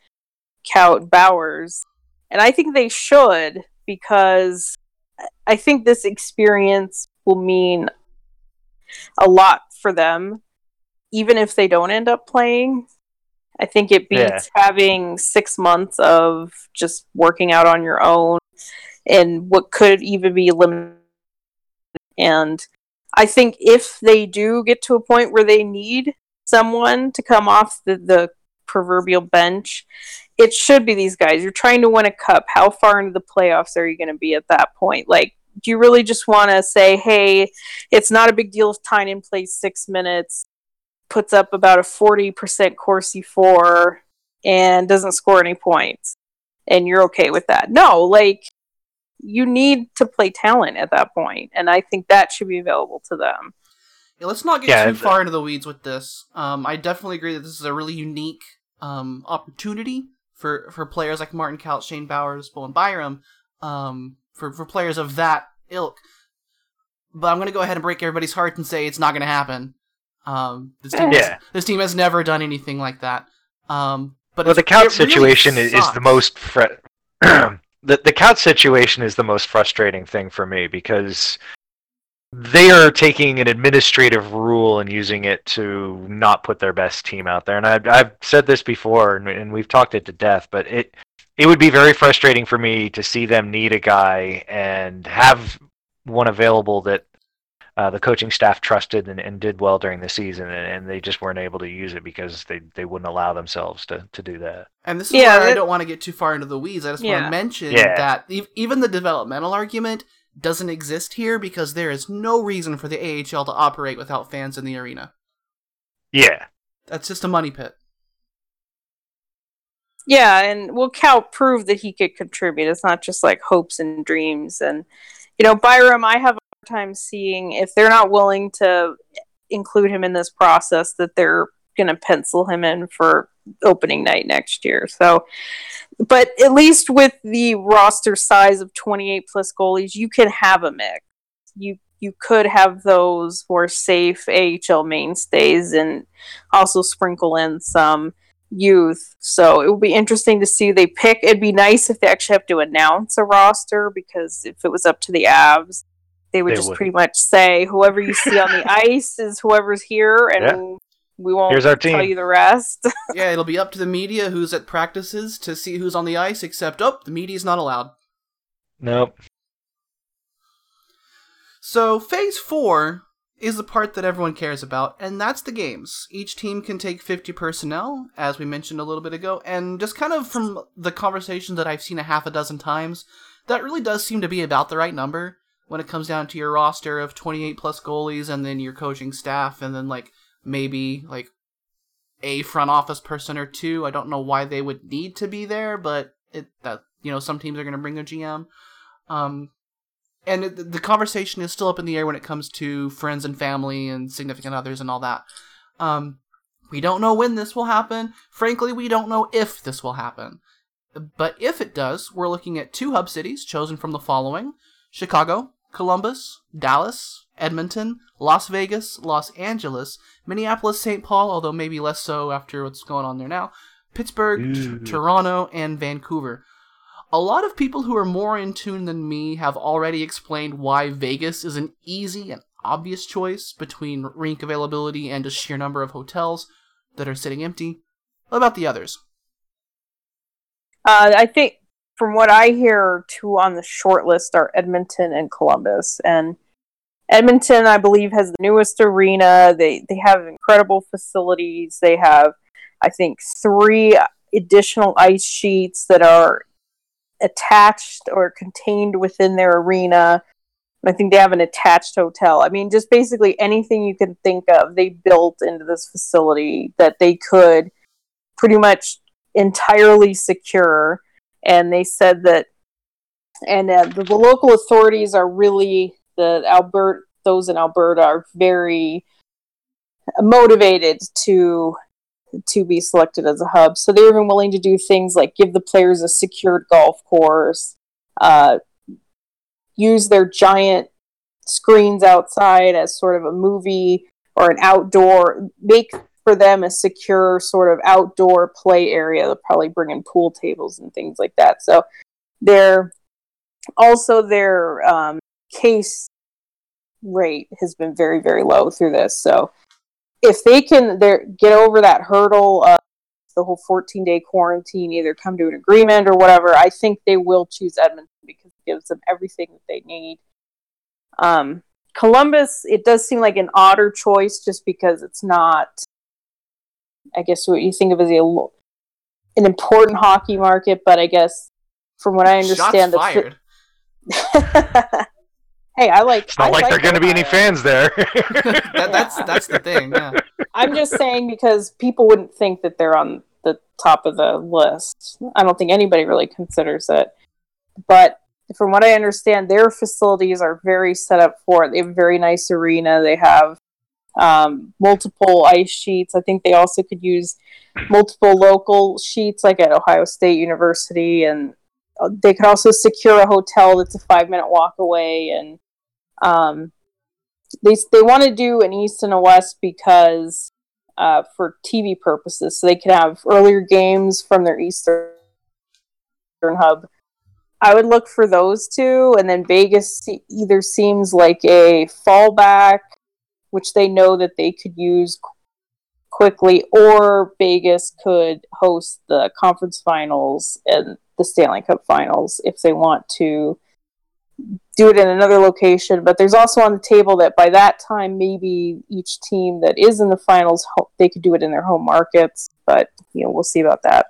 Kaut, Bowers? And I think they should because I think this experience will mean a lot for them, even if they don't end up playing. I think it beats Yeah. having six months of just working out on your own and what could even be limited. And I think if they do get to a point where they need someone to come off the, the proverbial bench, it should be these guys. You're trying to win a cup. How far into the playoffs are you going to be at that point? Like, do you really just want to say, hey, it's not a big deal if Tynan plays six minutes, puts up about a 40% Corsi for, and doesn't score any points, and you're okay with that? No, like, you need to play talent at that point, and I think that should be available to them. Yeah, let's not get Yeah, too th- far into the weeds with this. Um, I definitely agree that this is a really unique um, opportunity for, for players like Martin Kaut, Shane Bowers, Bowen Byram, um, for, for players of that ilk. But I'm going to go ahead and break everybody's heart and say it's not going to happen. Um, this, team has, this team has never done anything like that. Um, but well, the couch it really situation is, the most fre- the the couch situation is the most frustrating thing for me because they are taking an administrative rule and using it to not put their best team out there. And I've, I've said this before, and, and we've talked it to death, but it it would be very frustrating for me to see them need a guy and have one available that uh, the coaching staff trusted and, and did well during the season, and, and they just weren't able to use it because they, they wouldn't allow themselves to, to do that. And this is Yeah, where I don't want to get too far into the weeds. I just want to mention Yeah. that e- even the developmental argument doesn't exist here because there is no reason for the AHL to operate without fans in the arena. Yeah, That's just a money pit. Yeah, and well, Cal proved that he could contribute. It's not just like hopes and dreams. And you know, Byram, I have a hard time seeing if they're not willing to include him in this process, that they're going to pencil him in for opening night next year. So, but at least with the roster size of 28 plus goalies, you can have a mix. You you could have those more safe AHL mainstays and also sprinkle in some youth. So it will be interesting to see they pick. It'd be nice if they actually have to announce a roster because if it was up to the Avs, they would They just would. pretty much say whoever you see on the ice is whoever's here, and we won't Here's our team. tell you the rest. Yeah, it'll be up to the media who's at practices to see who's on the ice, except, oh, the media's not allowed. nope. So, phase four is the part that everyone cares about, and that's the games. Each team can take 50 personnel, as we mentioned a little bit ago, and just kind of from the conversations that I've seen a half a dozen times, that really does seem to be about the right number when it comes down to your roster of 28 plus goalies and then your coaching staff, and then, like, maybe, like, a front office person or two. I don't know why they would need to be there, but it that you know some teams are going to bring a GM. Um, and the conversation is still up in the air when it comes to friends and family and significant others and all that. Um, we don't know when this will happen. Frankly, we don't know if this will happen. But if it does, we're looking at two hub cities chosen from the following Chicago, Columbus, Dallas, Edmonton, Las Vegas, Los Angeles, Minneapolis, St. Paul, although maybe less so after what's going on there now, Pittsburgh, T- Toronto, and Vancouver. A lot of people who are more in tune than me have already explained why Vegas is an easy and obvious choice between rink availability and a sheer number of hotels that are sitting empty. What about the others? Uh, I think from what I hear, two on the short list are Edmonton and Columbus. And Edmonton, I believe, has the newest arena. They they have incredible facilities. They have, I think, three additional ice sheets that are attached or contained within their arena. I think they have an attached hotel. I mean, just basically anything you can think of, they built into this facility that they could pretty much entirely secure. And they said that, and uh, the, the local authorities are really the Albert those in Alberta are very motivated to to be selected as a hub. So they're even willing to do things like give the players a secured golf course, uh, use their giant screens outside as sort of a movie or an outdoor, make for them a secure sort of outdoor play area. They'll probably bring in pool tables and things like that. So they're also their um, case rate has been very, very low through this. So if they can there get over that hurdle of the whole 14 day quarantine, either come to an agreement or whatever, I think they will choose Edmonton because it gives them everything that they need. Um, Columbus, it does seem like an odder choice just because it's not, I guess, what you think of as a, an important hockey market, but I guess from what I understand, Shots the fi- fired. hey, I like. It's not I like, there are going to be any fans there. that, that's that's the thing. Yeah. I'm just saying because people wouldn't think that they're on the top of the list. I don't think anybody really considers it. But from what I understand, their facilities are very set up for it. They have a very nice arena. They have um, multiple ice sheets. I think they also could use multiple local sheets, like at Ohio State University, and uh, they could also secure a hotel that's a five minute walk away. And um, they they want to do an east and a west because uh, for TV purposes, so they can have earlier games from their eastern hub. I would look for those two, and then Vegas either seems like a fallback, which they know that they could use quickly, or Vegas could host the conference finals and the Stanley Cup finals if they want to do it in another location. But there's also on the table that by that time, maybe each team that is in the finals, they could do it in their home markets. But you know, we'll see about that.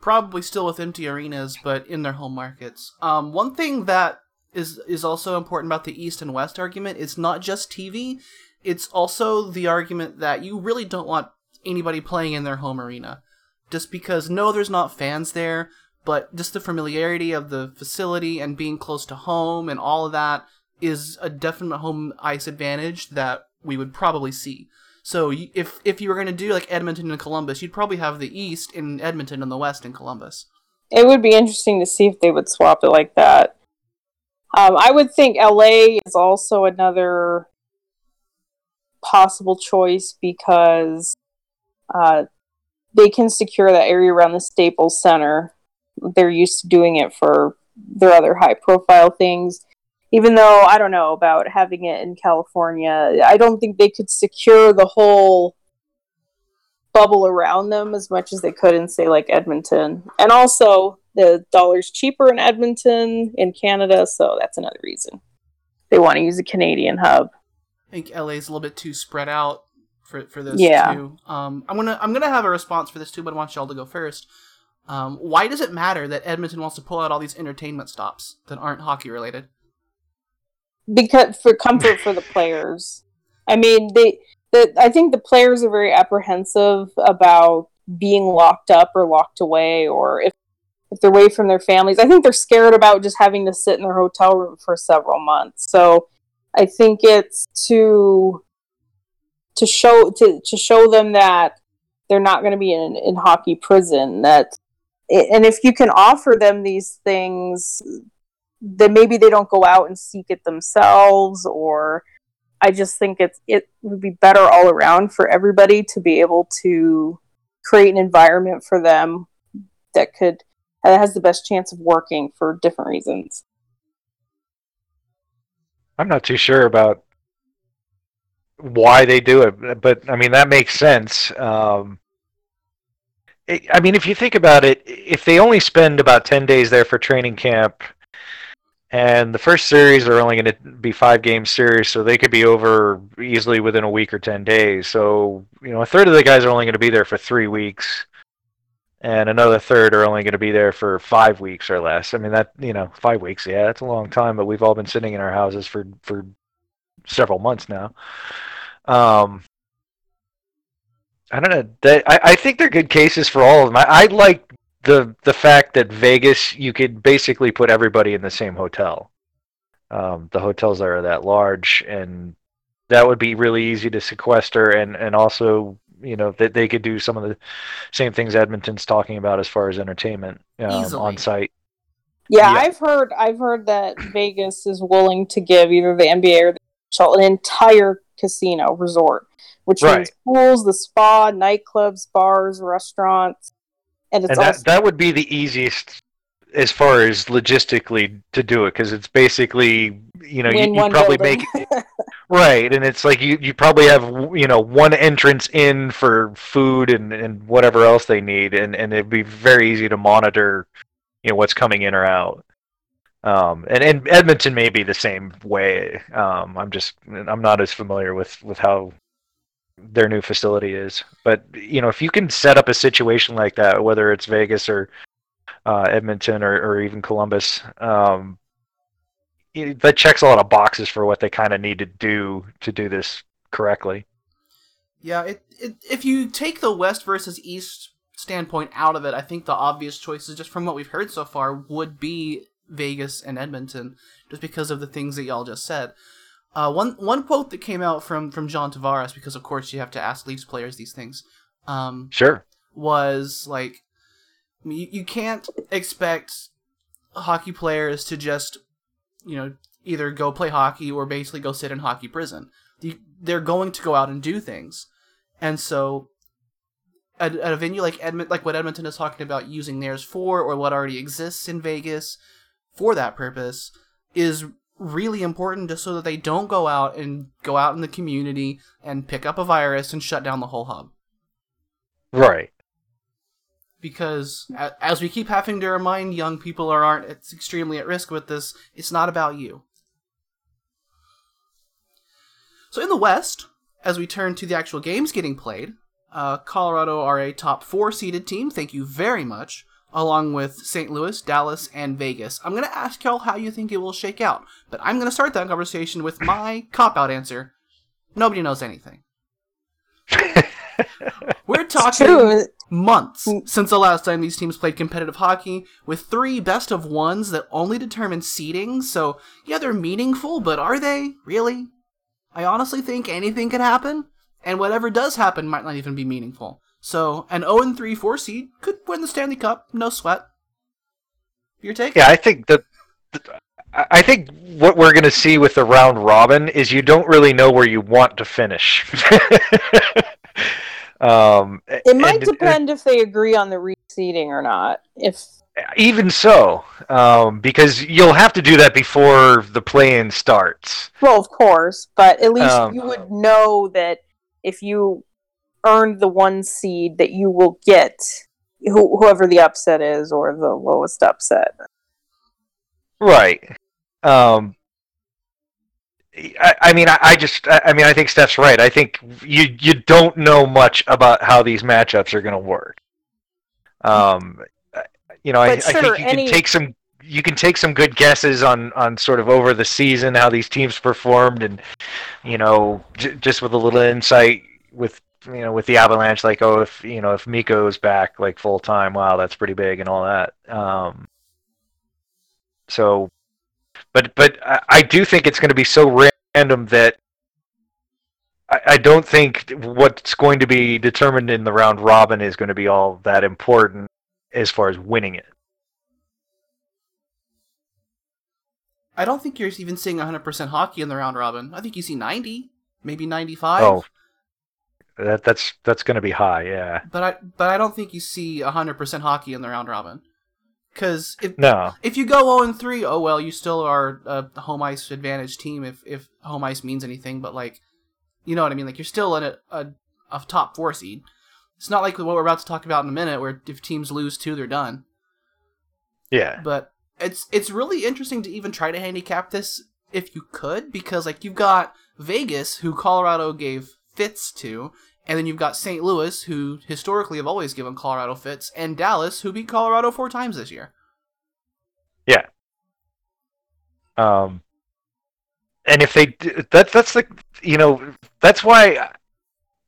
probably still with empty arenas, but in their home markets. Um, one thing that is is also important about the East and West argument is not just TV. It's also the argument that you really don't want anybody playing in their home arena, just because no, there's not fans there, but just the familiarity of the facility and being close to home and all of that is a definite home ice advantage that we would probably see. So if if you were going to do like Edmonton and Columbus, you'd probably have the East in Edmonton and the West in Columbus. It would be interesting to see if they would swap it like that. Um, I would think LA is also another possible choice because uh, they can secure that area around the Staples Center. They're used to doing it for their other high profile things. Even though I don't know about having it in California, I don't think they could secure the whole bubble around them as much as they could in say like Edmonton. And also the dollar's cheaper in Edmonton in Canada, so that's another reason. They want to use a Canadian hub. I think LA is a little bit too spread out for for this Yeah. too. Um, I'm gonna I'm gonna have a response for this too, but I want y'all to go first. Um, why does it matter that Edmonton wants to pull out all these entertainment stops that aren't hockey related? because for comfort for the players. I mean, they the I think the players are very apprehensive about being locked up or locked away or if if they're away from their families. I think they're scared about just having to sit in their hotel room for several months. So I think it's to to show to to show them that they're not going to be in in hockey prison that and if you can offer them these things then maybe they don't go out and seek it themselves or i just think it's it would be better all around for everybody to be able to create an environment for them that could that has the best chance of working for different reasons I'm not too sure about why they do it, but I mean that makes sense. Um, I mean, if you think about it, if they only spend about ten days there for training camp, and the first series are only going to be five game series, so they could be over easily within a week or ten days. So you know, a third of the guys are only going to be there for three weeks, and another third are only going to be there for five weeks or less. I mean, that you know, five weeks, yeah, that's a long time. But we've all been sitting in our houses for for several months now. Um, I don't know. That, I, I think they're good cases for all of them. I, I like the the fact that Vegas you could basically put everybody in the same hotel. Um, the hotels are that large, and that would be really easy to sequester, and and also you know that they could do some of the same things Edmonton's talking about as far as entertainment um, on site. yeah, Yeah. i've heard i've heard that vegas is willing to give either the nba or the NHL an entire casino resort which means pools the spa nightclubs bars restaurants and it's and that also that would be the easiest as far as logistically to do it because it's basically you know you, you probably building. make right and it's like you, you probably have you know one entrance in for food and, and whatever else they need and, and it'd be very easy to monitor you know what's coming in or out um, and, and Edmonton may be the same way um, I'm just I'm not as familiar with with how their new facility is. But you know, if you can set up a situation like that, whether it's Vegas or uh, Edmonton or, or even Columbus, um, it- that checks a lot of boxes for what they kind of need to do to do this correctly. Yeah, it, it if you take the West versus East standpoint out of it, I think the obvious choices, just from what we've heard so far, would be Vegas and Edmonton, just because of the things that y'all just said. Uh, one one quote that came out from from John Tavares, because of course you have to ask Leafs players these things, um, Sure. was like, you, you can't expect hockey players to just, you know, either go play hockey or basically go sit in hockey prison. You, they're going to go out and do things, and so at, at a venue like Edmont, like what Edmonton is talking about using theirs for, or what already exists in Vegas for that purpose, is really important just so that they don't go out and go out in the community and pick up a virus and shut down the whole hub Right. because as we keep having to remind young people or aren't it's extremely at risk with this it's not about you So in the West, as we turn to the actual games getting played, uh, Colorado are a top four seeded team. Thank you very much. Along with St. Louis, Dallas, and Vegas. I'm going to ask y'all how you think it will shake out, but I'm going to start that conversation with my cop out answer. Nobody knows anything. We're talking months mm. since the last time these teams played competitive hockey, with three best of ones that only determine seeding. So, yeah, they're meaningful, but are they? Really? I honestly think anything could happen, and whatever does happen might not even be meaningful. So, an 0 3 4 seed could win the Stanley Cup, no sweat. Your take? Yeah, I think that. I I think what we're going to see with the round robin is you don't really know where you want to finish. um, It might and- depend if they agree on the reseeding or not. If Even so, um, because you'll have to do that before the play-in starts. well, of course, but at least Um, you would know that if you earned the one seed, that you will get who, whoever the upset is or the lowest upset. Right. Um, I, I mean, I, I just, I, I mean, I think Steph's right. I think you you don't know much about how these matchups are going to work. Um, you know, I, But I think you any- can take some you can take some good guesses on on sort of over the season how these teams performed, and you know, j- just with a little insight with you know with the Avalanche, like oh, if you know if Mikko's back like full time, wow, that's pretty big and all that. Um, so, but but I, I do think it's going to be so random that I, I don't think what's going to be determined in the round robin is going to be all that important as far as winning it. I don't think you're even seeing 100% hockey in the round robin. I think you see 90, maybe 95. Oh, that that's that's going to be high, yeah. But I but I don't think you see 100% hockey in the round robin. Cuz if No, if you go 0 and 3, oh well, you still are a home ice advantage team if if home ice means anything, but like you know what I mean, like you're still in a a, a top 4 seed. It's not like what we're about to talk about in a minute where if teams lose two, they're done. yeah, But it's it's really interesting to even try to handicap this if you could because like you've got Vegas who Colorado gave fits to and then you've got St. Louis who historically have always given Colorado fits and Dallas who beat Colorado four times this year. yeah. Um, and if they that that's the you know that's why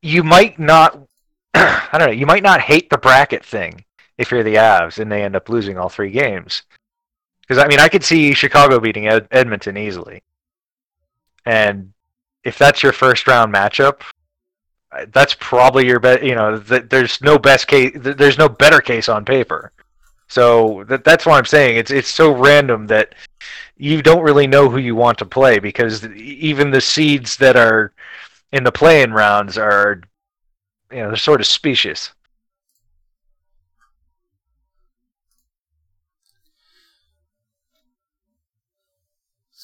you might not I don't know you might not hate the bracket thing if you're the Avs and they end up losing all three games because I mean I could see Chicago beating Ed- Edmonton easily, and if that's your first round matchup, that's probably your best. You know, th- there's no best case. th- There's no better case on paper. So that, that's why I'm saying it's it's so random that you don't really know who you want to play because even the seeds that are in the playing rounds are, you know, they're sort of specious.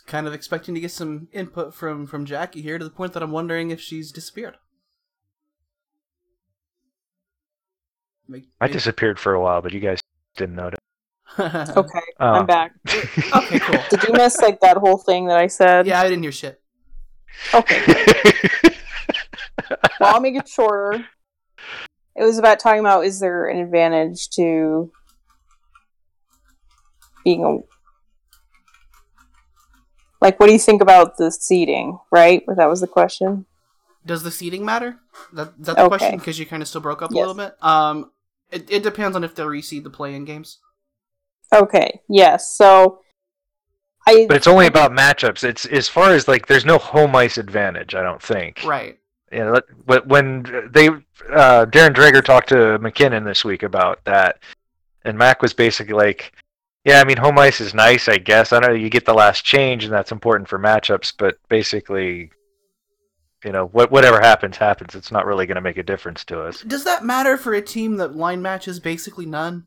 Kind of expecting to get some input from from Jackie here to the point that I'm wondering if she's disappeared. Make- I disappeared for a while, but you guys didn't notice. Okay, Uh, I'm back. okay, cool. Did you miss like that whole thing that I said? Yeah, I didn't hear shit. Okay. Well, I'll make it shorter. It was about talking about is there an advantage to being a like what do you think about the seating, right? That was the question. Does the seating matter? That that's the Okay. question because you kind of still broke up a little bit. Um, it, it depends on if they reseed the play-in games. Okay, yes. So I but it's only about matchups. It's as far as like there's no home ice advantage. I don't think. Right. Yeah. let- but when they uh, Darren Dreger talked to MacKinnon this week about that, and Mac was basically like, "Yeah, I mean, home ice is nice, I guess. I know you get the last change, and that's important for matchups, but basically, you know, what whatever happens, happens. It's not really going to make a difference to us." Does that matter for a team that line matches basically none?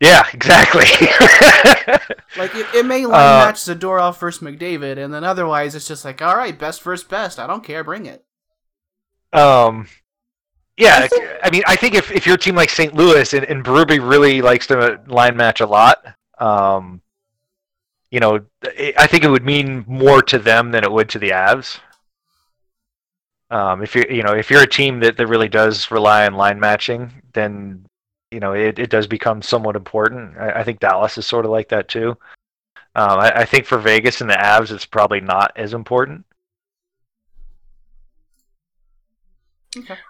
Yeah, exactly. Like it, it may line Uh, match Zadorov versus McDavid, and then otherwise it's just like, all right, best first best. I don't care, bring it. Um, yeah, I think- I mean, I think if, if you're team like St. Louis and, and Berube really likes to line match a lot, um, you know, I think it would mean more to them than it would to the Avs. Um, if you you know if you're a team that, that really does rely on line matching, then you know it, it does become somewhat important. I, I think Dallas is sort of like that too. Um, I, I think for Vegas and the Avs, it's probably not as important.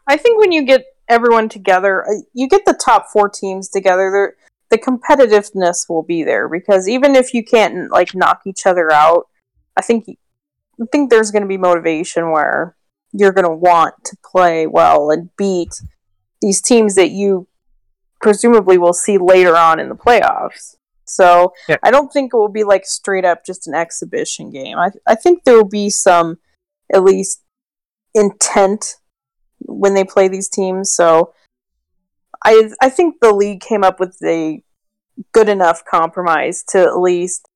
I think when you get everyone together, uh, you get the top four teams together. The competitiveness will be there because even if you can't like knock each other out, I think I think there's going to be motivation where you're going to want to play well and beat these teams that you presumably will see later on in the playoffs. So Yeah. I don't think it will be like straight up just an exhibition game. I I think there will be some at least intent when they play these teams. So I I think the league came up with a good enough compromise to at least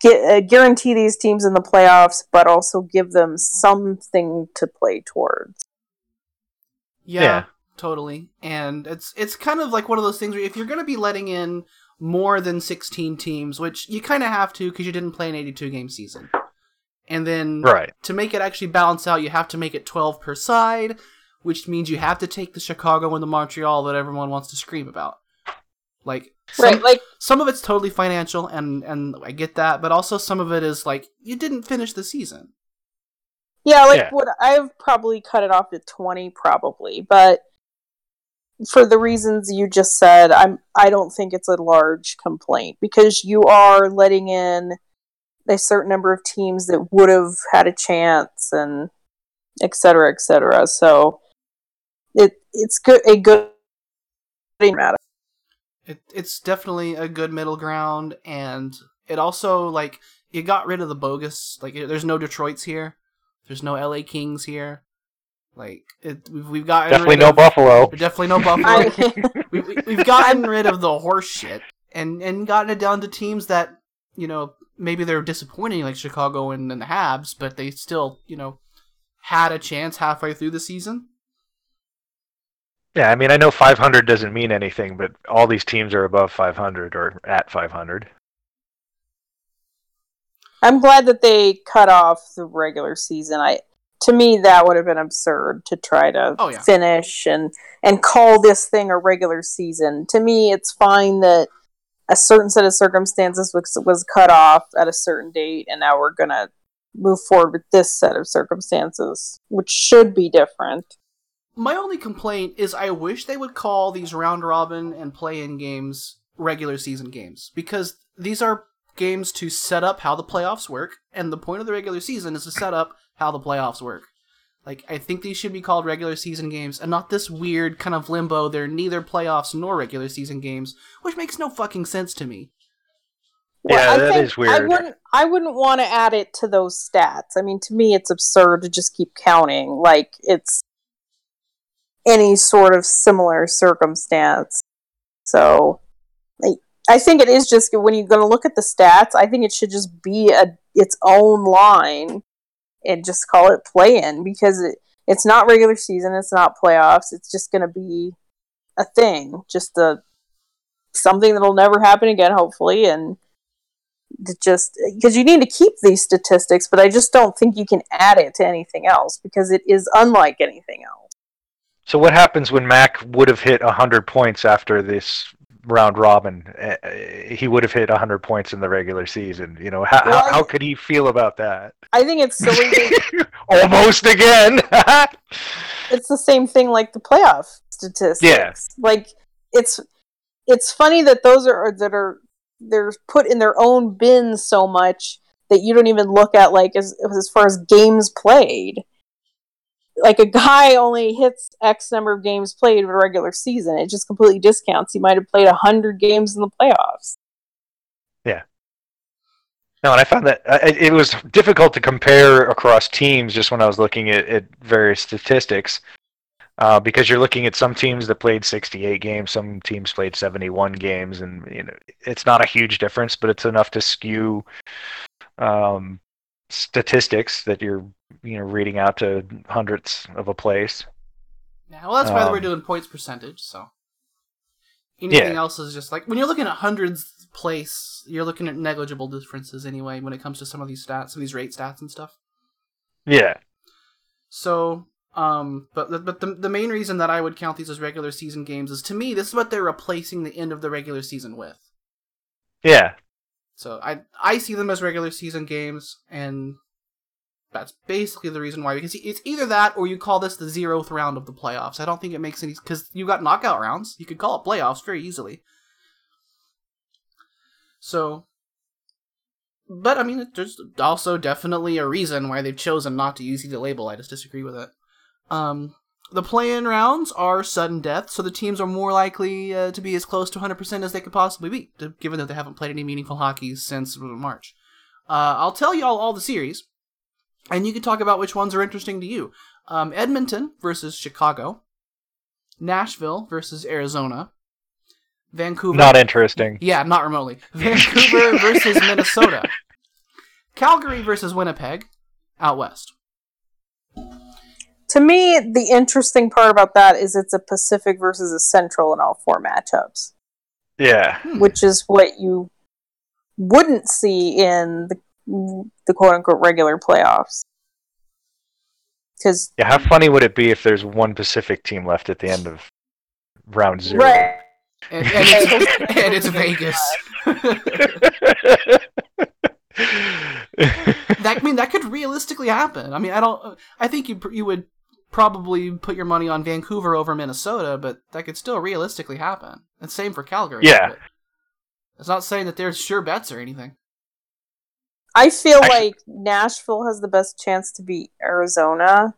get uh, guarantee these teams in the playoffs, but also give them something to play towards. Yeah, Yeah. totally. And it's it's kind of like one of those things where if you're going to be letting in more than 16 teams, which you kind of have to because you didn't play an 82 game season. And then Right. to make it actually balance out, you have to make it 12 per side, which means you have to take the Chicago and the Montreal that everyone wants to scream about. Like some, right, like some of it's totally financial and and I get that, but also some of it is like you didn't finish the season. Yeah, like Yeah. what I've probably cut it off to twenty, probably, but for the reasons you just said, I'm I don't think it's a large complaint because you are letting in a certain number of teams that would have had a chance and et cetera, et cetera. So it it's good a good matter. It, it's definitely a good middle ground, and it also like you got rid of the bogus. Like there's no Detroit's here, there's no LA Kings here. Like it, we've, we've gotten Definitely rid no of, Buffalo. Definitely no Buffalo. We, we, we've gotten rid of the horse shit and and gotten it down to teams that you know maybe they're disappointing like Chicago and, and the Habs, but they still you know had a chance halfway through the season. Yeah, I mean, I know 500 doesn't mean anything, but all these teams are above 500 or at 500. I'm glad that they cut off the regular season. I to me that would have been absurd to try to Oh, yeah. finish and and call this thing a regular season. To me, it's fine that a certain set of circumstances was, was cut off at a certain date, and now we're gonna move forward with this set of circumstances, which should be different. My only complaint is I wish they would call these round robin and play in games regular season games because these are games to set up how the playoffs work, and the point of the regular season is to set up how the playoffs work. Like I think these should be called regular season games and not this weird kind of limbo. They're neither playoffs nor regular season games, which makes no fucking sense to me. Yeah, I that think is weird. I wouldn't. I wouldn't want to add it to those stats. I mean, to me, it's absurd to just keep counting like it's any sort of similar circumstance. So, I, think it is just when you're going to look at the stats. I think it should just be a its own line and just call it play in because it, it's not regular season. It's not playoffs. It's just going to be a thing, just a something that'll never happen again, hopefully, and just because you need to keep these statistics, but I just don't think you can add it to anything else because it is unlike anything else. So what happens when Mac would have hit 100 points after this round robin? Uh, uh, He would have hit 100 points in the regular season. You know, how, Well, how, could he feel about that? I think it's silly. Almost again. it's the same thing like the playoff statistics. Yeah. Like it's it's funny that those are that are they're put in their own bin so much that you don't even look at like as as far as games played. Like a guy only hits X number of games played in a regular season. It just completely discounts. He might have played hundred games in the playoffs. Yeah. No, and I found that it it was difficult to compare across teams just when I was looking at, at various statistics. Uh, because you're looking at some teams that played 68 games, some teams played 71 games, and you know it's not a huge difference, but it's enough to skew um, statistics that you're you know reading out to hundreds of a place. Yeah, well, that's why Um, we're doing points percentage. So anything Yeah. else is just like when you're looking at hundreds place, you're looking at negligible differences anyway when it comes to some of these stats, some of these rate stats and stuff. Yeah, So, um, but the- but the the main reason that I would count these as regular season games is to me this is what they're replacing the end of the regular season with. Yeah, So I I see them as regular season games, and that's basically the reason why. Because it's either that or you call this the zeroth round of the playoffs. I don't think it makes any because you got knockout rounds. You could call it playoffs very easily. So, but I mean, there's also definitely a reason why they've chosen not to use either label. I just disagree with it. Um, the play-in rounds are sudden death, so the teams are more likely uh, to be as close to 100% as they could possibly be, given that they haven't played any meaningful hockey since March. Uh, I'll tell you all all the series, and you can talk about which ones are interesting to you. Um, Edmonton versus Chicago, Nashville versus Arizona, Vancouver. not interesting. Yeah, not remotely. Vancouver versus Minnesota. Calgary versus Winnipeg, out west. To me, the interesting part about that is it's a Pacific versus a Central in all four matchups, Yeah, hmm. which is what you wouldn't see in the the quote unquote regular playoffs. Because yeah. How funny would it be if there's one Pacific team left at the end of round zero? right, And, and, it's, and it's Vegas. that I mean that could realistically happen. I mean, I don't. I think you you would probably put your money on Vancouver over Minnesota, but that could still realistically happen. And same for Calgary. Yeah. It's not saying that they're sure bets or anything. I feel Actually- like Nashville has the best chance to beat Arizona,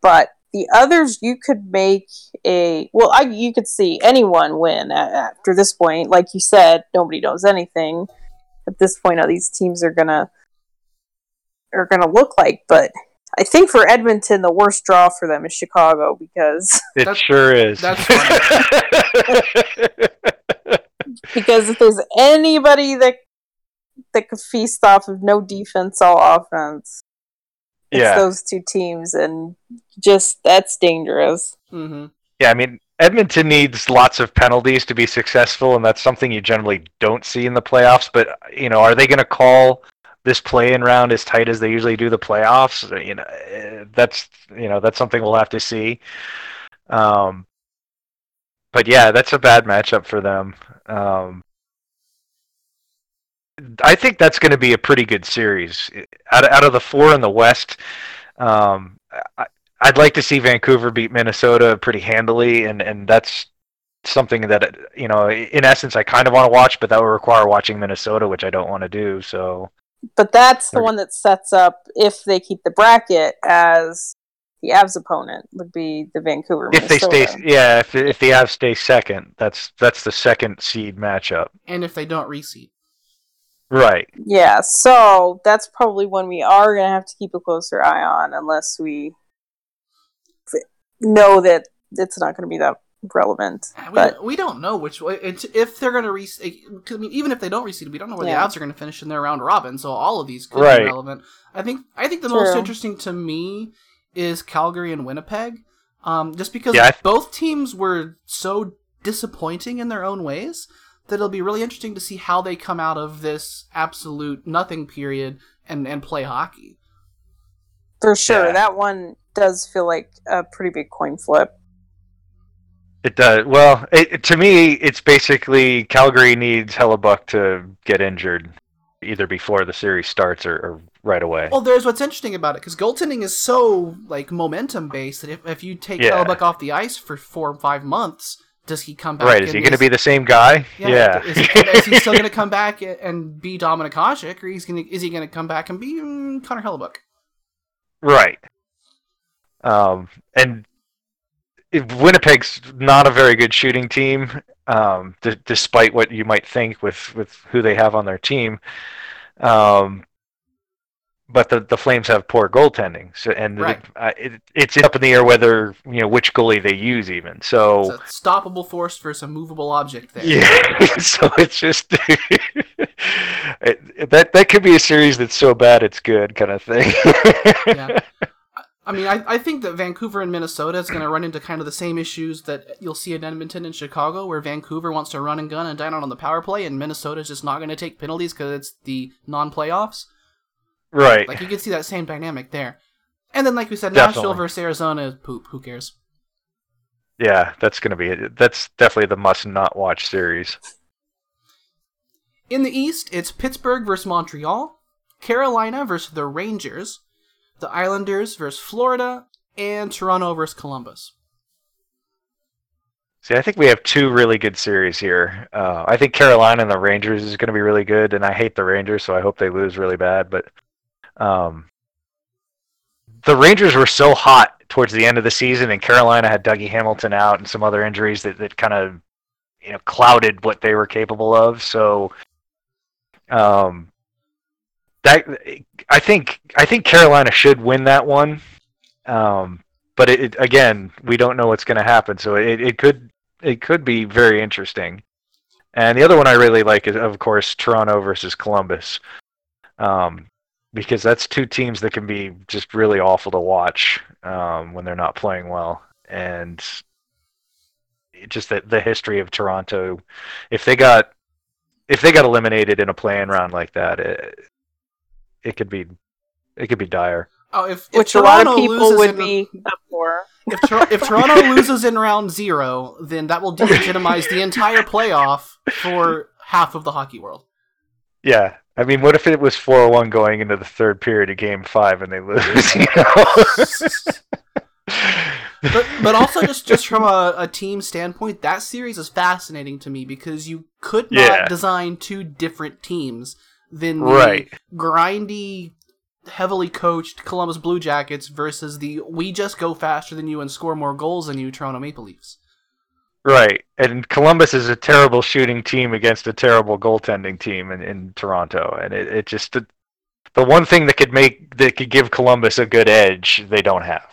but the others you could make a well. I you could see anyone win a- after this point. Like you said, nobody knows anything at this point. How these teams are gonna are gonna look like, but I think for Edmonton, the worst draw for them is Chicago because It That's- sure is. that's because if there's anybody that that could feast off of no defense, all offense, it's yeah, those two teams, and just that's dangerous. hmm yeah. I mean, Edmonton needs lots of penalties to be successful, and that's something you generally don't see in the playoffs. But you know, are they going to call this play-in round as tight as they usually do the playoffs? You know, eh, that's you know that's something we'll have to see. Um, but yeah, that's a bad matchup for them. Um, I think that's going to be a pretty good series. Out of, out of the four in the West, um, I, I'd like to see Vancouver beat Minnesota pretty handily, and, and that's something that you know, in essence, I kind of want to watch, but that would require watching Minnesota, which I don't want to do. So But that's the one that sets up if they keep the bracket as the Avs opponent would be the Vancouver. if they stay, yeah, if if the Avs stay second, that's that's the second seed matchup, And if they don't reseed. right? yeah, so that's probably one we are gonna have to keep a closer eye on, unless we know that it's not going to be that relevant. We, But we don't know which way. If they're going to reseed, I mean, even if they don't reseed, we don't know where Yeah. the Avs are going to finish in their round robin. So all of these could Right. be relevant. I think. I think the most interesting to me is Calgary and Winnipeg, um, just because Yeah, th- both teams were so disappointing in their own ways that it'll be really interesting to see how they come out of this absolute nothing period and and play hockey. for sure, Yeah. that one does feel like a pretty big coin flip. It does. Well, it, to me, it's basically Calgary needs Hellebuyck to get injured either before the series starts or, or right away. Well, there's what's interesting about it because goaltending is so like momentum based that if, if you take Yeah. Hellebuyck off the ice for four or five months, does he come back? right? Is he going to be the same guy? Yeah. Is, is he still going to come back and be Dominik Hasek, or he's going is he going to come back and be mm, Connor Hellebuyck? Right. Um, and Winnipeg's not a very good shooting team, um, d- despite what you might think with, with who they have on their team. Um, but the, the Flames have poor goaltending, so and Right. uh, it, it's up in the air whether you know which goalie they use even. So It's a stoppable force versus a movable object there. yeah, so it's just it, that that could be a series that's so bad it's good kind of thing. Yeah. I mean, I, I think that Vancouver and Minnesota is going to run into kind of the same issues that you'll see in Edmonton and Chicago, where Vancouver wants to run and gun and dine out on the power play, and Minnesota's just not going to take penalties because it's the non-playoffs. right. Like you can see that same dynamic there. And then, like we said, Definitely. Nashville versus Arizona is poop. Who cares? Yeah, that's gonna be it. That's definitely the must not watch series. In the East, it's Pittsburgh versus Montreal, Carolina versus the Rangers, the Islanders versus Florida, and Toronto versus Columbus. See, I think we have two really good series here. Uh, I think Carolina and the Rangers is going to be really good, and I hate the Rangers, so I hope they lose really bad. But um, the Rangers were so hot towards the end of the season, and Carolina had Dougie Hamilton out and some other injuries that, that kind of you know clouded what they were capable of. So um, that I think I think Carolina should win that one. Um, but it, it again, we don't know what's going to happen, so it, it could it could be very interesting. And the other one I really like is, of course, Toronto versus Columbus, um, because that's two teams that can be just really awful to watch um, when they're not playing well, and just the the history of Toronto. If they got if they got eliminated in a playing round like that, it, it could be it could be dire. Oh, if, if which a lot Toronto of people loses would in- be up for. If, Tor- if Toronto loses in round zero, then that will delegitimize the entire playoff for half of the hockey world. Yeah. I mean, what if it was 4 1 going into the third period of game five and they lose? You know? But but also just just from a, a team standpoint, that series is fascinating to me because you could not Yeah. design two different teams than the Right. grindy, heavily coached Columbus Blue Jackets versus the we just go faster than you and score more goals than you Toronto Maple Leafs. right. And Columbus is a terrible shooting team against a terrible goaltending team in, in Toronto. And it, it just, the, the one thing that could make, that could give Columbus a good edge, they don't have.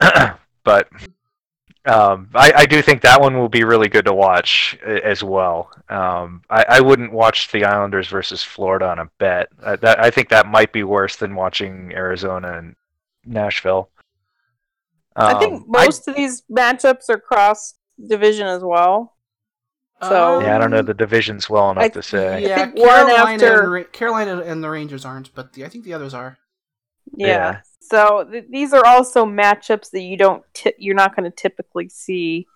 but um, I, I do think that one will be really good to watch as well. Um, I, I wouldn't watch the Islanders versus Florida on a bet. I, that, I think that might be worse than watching Arizona and Nashville. I think Um, most of these matchups are cross division as well. So- yeah, I don't know the divisions well enough I- to say. Yeah, think one Carolina, after- and, Ra- Carolina and the Rangers aren't, but the, I think the others are. Yeah. Yeah. So th- these are also matchups that you don't ti you're not going to typically see.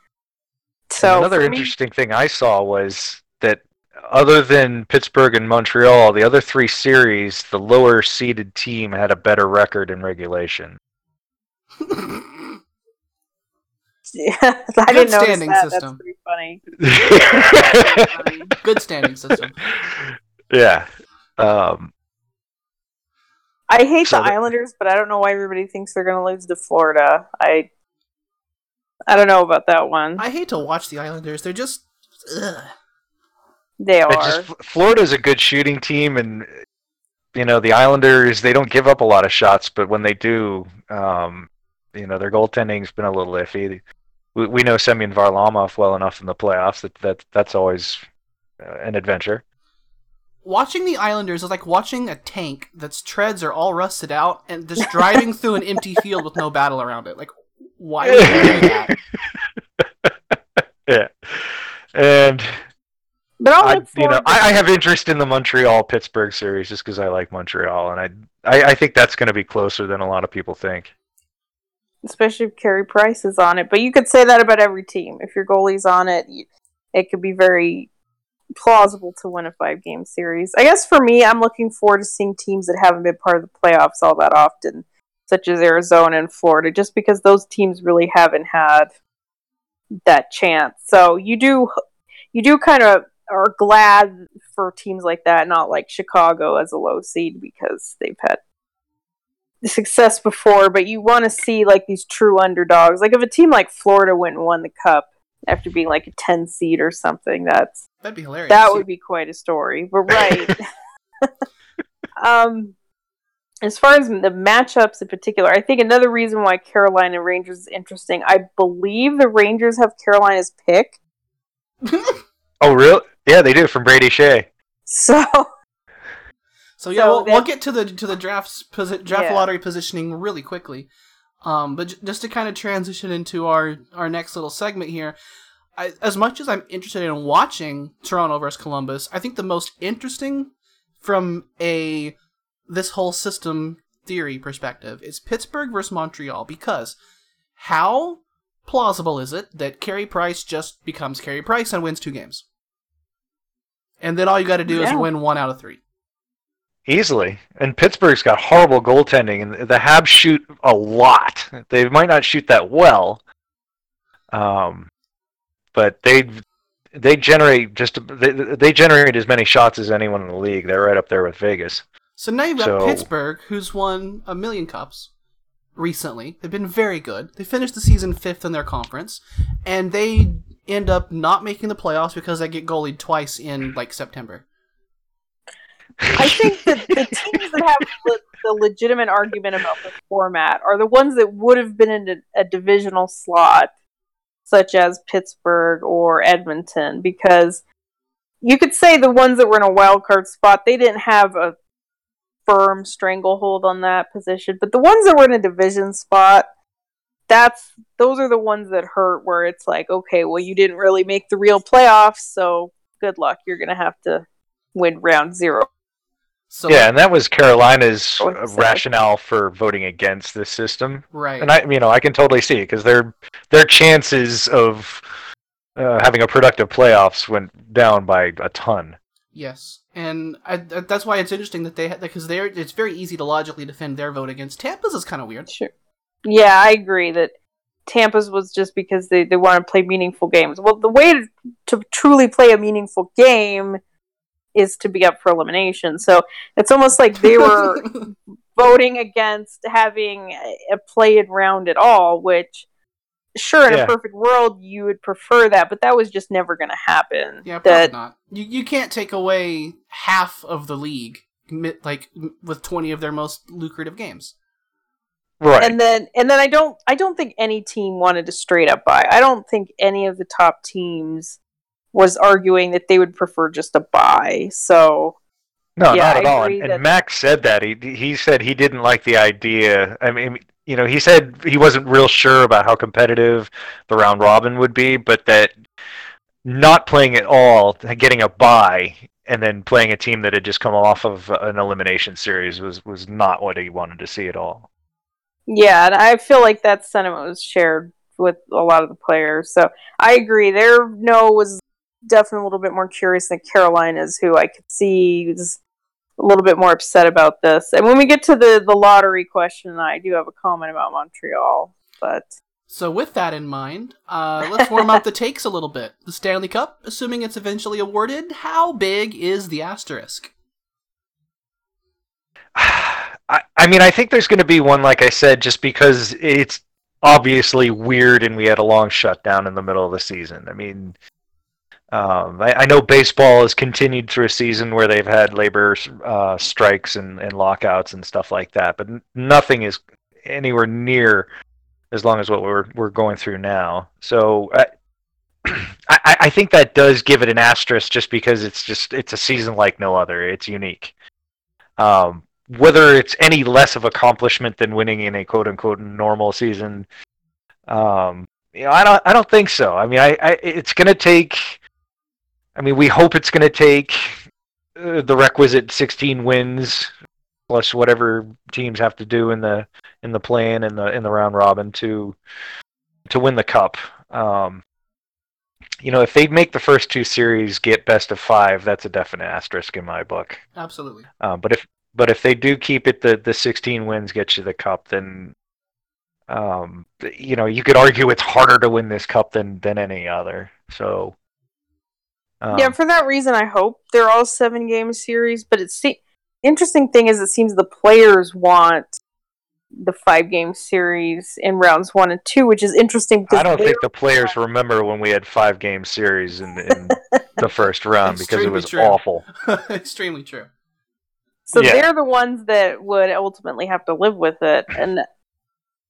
So another for me- interesting thing I saw was that other than Pittsburgh and Montreal, the other three series, the lower seeded team had a better record in regulation. Yeah, I didn't notice standing that. system. That's pretty funny. Good standing system. yeah. Um, I hate So the the- Islanders, but I don't know why everybody thinks they're going to lose to Florida. I I don't know about that one. I hate to watch the Islanders. They're just. Ugh. they are. just Florida's a good shooting team, and you know the Islanders they don't give up a lot of shots, but when they do, um, you know their goaltending's been a little iffy. We, we know Semyon Varlamov well enough in the playoffs that, that that's always uh, an adventure. Watching the Islanders is like watching a tank that's treads are all rusted out and just driving through an empty field with no battle around it. Like, why would you do that? yeah, and but I'll I, you know, I, I have interest in the Montreal Pittsburgh series just because I like Montreal, and I, I, I think that's going to be closer than a lot of people think. especially if Carey Price is on it. But you could say that about every team. If your goalie's on it, it could be very plausible to win a five game series. I guess for me, I'm looking forward to seeing teams that haven't been part of the playoffs all that often, such as Arizona and Florida, just because those teams really haven't had that chance. So you do, you do kind of are glad for teams like that, not like Chicago as a low seed because they've had success before, but you want to see like these true underdogs. Like if a team like Florida went and won the cup after being like a 10 seed or something, that's That'd be hilarious. that would be quite a story. But right. um as far as the matchups in particular, I think another reason why Carolina Rangers is interesting, I believe the Rangers have Carolina's pick. Oh, really? Yeah, they do from Brady Skjei. So So yeah, So we'll, we'll get to the to the drafts posi- draft Yeah. lottery positioning really quickly. Um, but j- just to kind of transition into our our next little segment here, I, as much as I'm interested in watching Toronto versus Columbus, I think the most interesting from a this whole system theory perspective, is Pittsburgh versus Montreal because how plausible is it that Carey Price just becomes Carey Price and wins two games? And then all you got to do is win one out of three. Easily. And Pittsburgh's got horrible goaltending, and the Habs shoot a lot. They might not shoot that well, um, but they they generate just they, they generate as many shots as anyone in the league. They're right up there with Vegas. So now you've got So- Pittsburgh, who's won a million cups recently. They've been very good. They finished the season fifth in their conference, and they end up not making the playoffs because they get goalied twice in like September. I think that the teams that have the, legitimate argument about the format are the ones that would have been in a, a divisional slot, such as Pittsburgh or Edmonton, because you could say the ones that were in a wild card spot, they didn't have a firm stranglehold on that position. But the ones that were in a division spot, that's those are the ones that hurt where it's like, okay, well you didn't really make the real playoffs, so good luck. You're gonna have to win round zero. So yeah, and that was Carolina's What is that? rationale for voting against this system. right. And I, you know, I can totally see it because their their chances of uh, having a productive playoffs went down by a ton. Yes, and I, that's why it's interesting that they had because they're it's very easy to logically defend their vote against Tampa's is kind of weird. Sure. Yeah, I agree that Tampa's was just because they, they want to play meaningful games. Well, the way to, to truly play a meaningful game is to be up for elimination. So it's almost like they were voting against having a- a play-in round at all, which sure in Yeah. a perfect world you would prefer that, but that was just never going to happen. yeah, probably that not. You you can't take away half of the league like with twenty of their most lucrative games. Right. and then and then I don't I don't think any team wanted to straight up buy. I don't think any of the top teams was arguing that they would prefer just a buy. So No, Yeah, not at I all. And, and Max said that he he said he didn't like the idea. I mean, you know, he said he wasn't real sure about how competitive the round robin would be, but that not playing at all, getting a buy, and then playing a team that had just come off of an elimination series was was not what he wanted to see at all. yeah, and I feel like that sentiment was shared with a lot of the players. So I agree. Their no was definitely a little bit more curious than Carolina's, who I could see is a little bit more upset about this. And when we get to the the lottery question, I do have a comment about Montreal, but. So with that in mind, uh, let's warm up the takes a little bit. The Stanley Cup, assuming it's eventually awarded, how big is the asterisk? I, I mean, I think there's going to be one, like I said, just because it's obviously weird and we had a long shutdown in the middle of the season. I mean, um, I, I know baseball has continued through a season where they've had labor uh, strikes and, and lockouts and stuff like that, but nothing is anywhere near as long as what we're we're going through now. So. I, I, I think that does give it an asterisk just because it's just it's a season like no other. It's unique. Um, whether it's any less of accomplishment than winning in a quote unquote normal season, um, you know, I don't I don't think so. I mean, I, I it's going to take. I mean, we hope it's going to take uh, the requisite 16 wins plus whatever teams have to do in the in the play-in and the in the round robin to to win the cup. Um, you know, if they make the first two series get best of five, that's a definite asterisk in my book. Absolutely. Um, but if but if they do keep it the the 16 wins get you the cup, then um, you know you could argue it's harder to win this cup than than any other. So um, yeah, for that reason, I hope they're all seven game series. But it's the interesting thing is, it seems the players want the five game series in rounds one and two, which is interesting I don't think the players remember when we had five game series in, in the first round because it was true. awful. Extremely true. so yeah. they're the ones that would ultimately have to live with it. And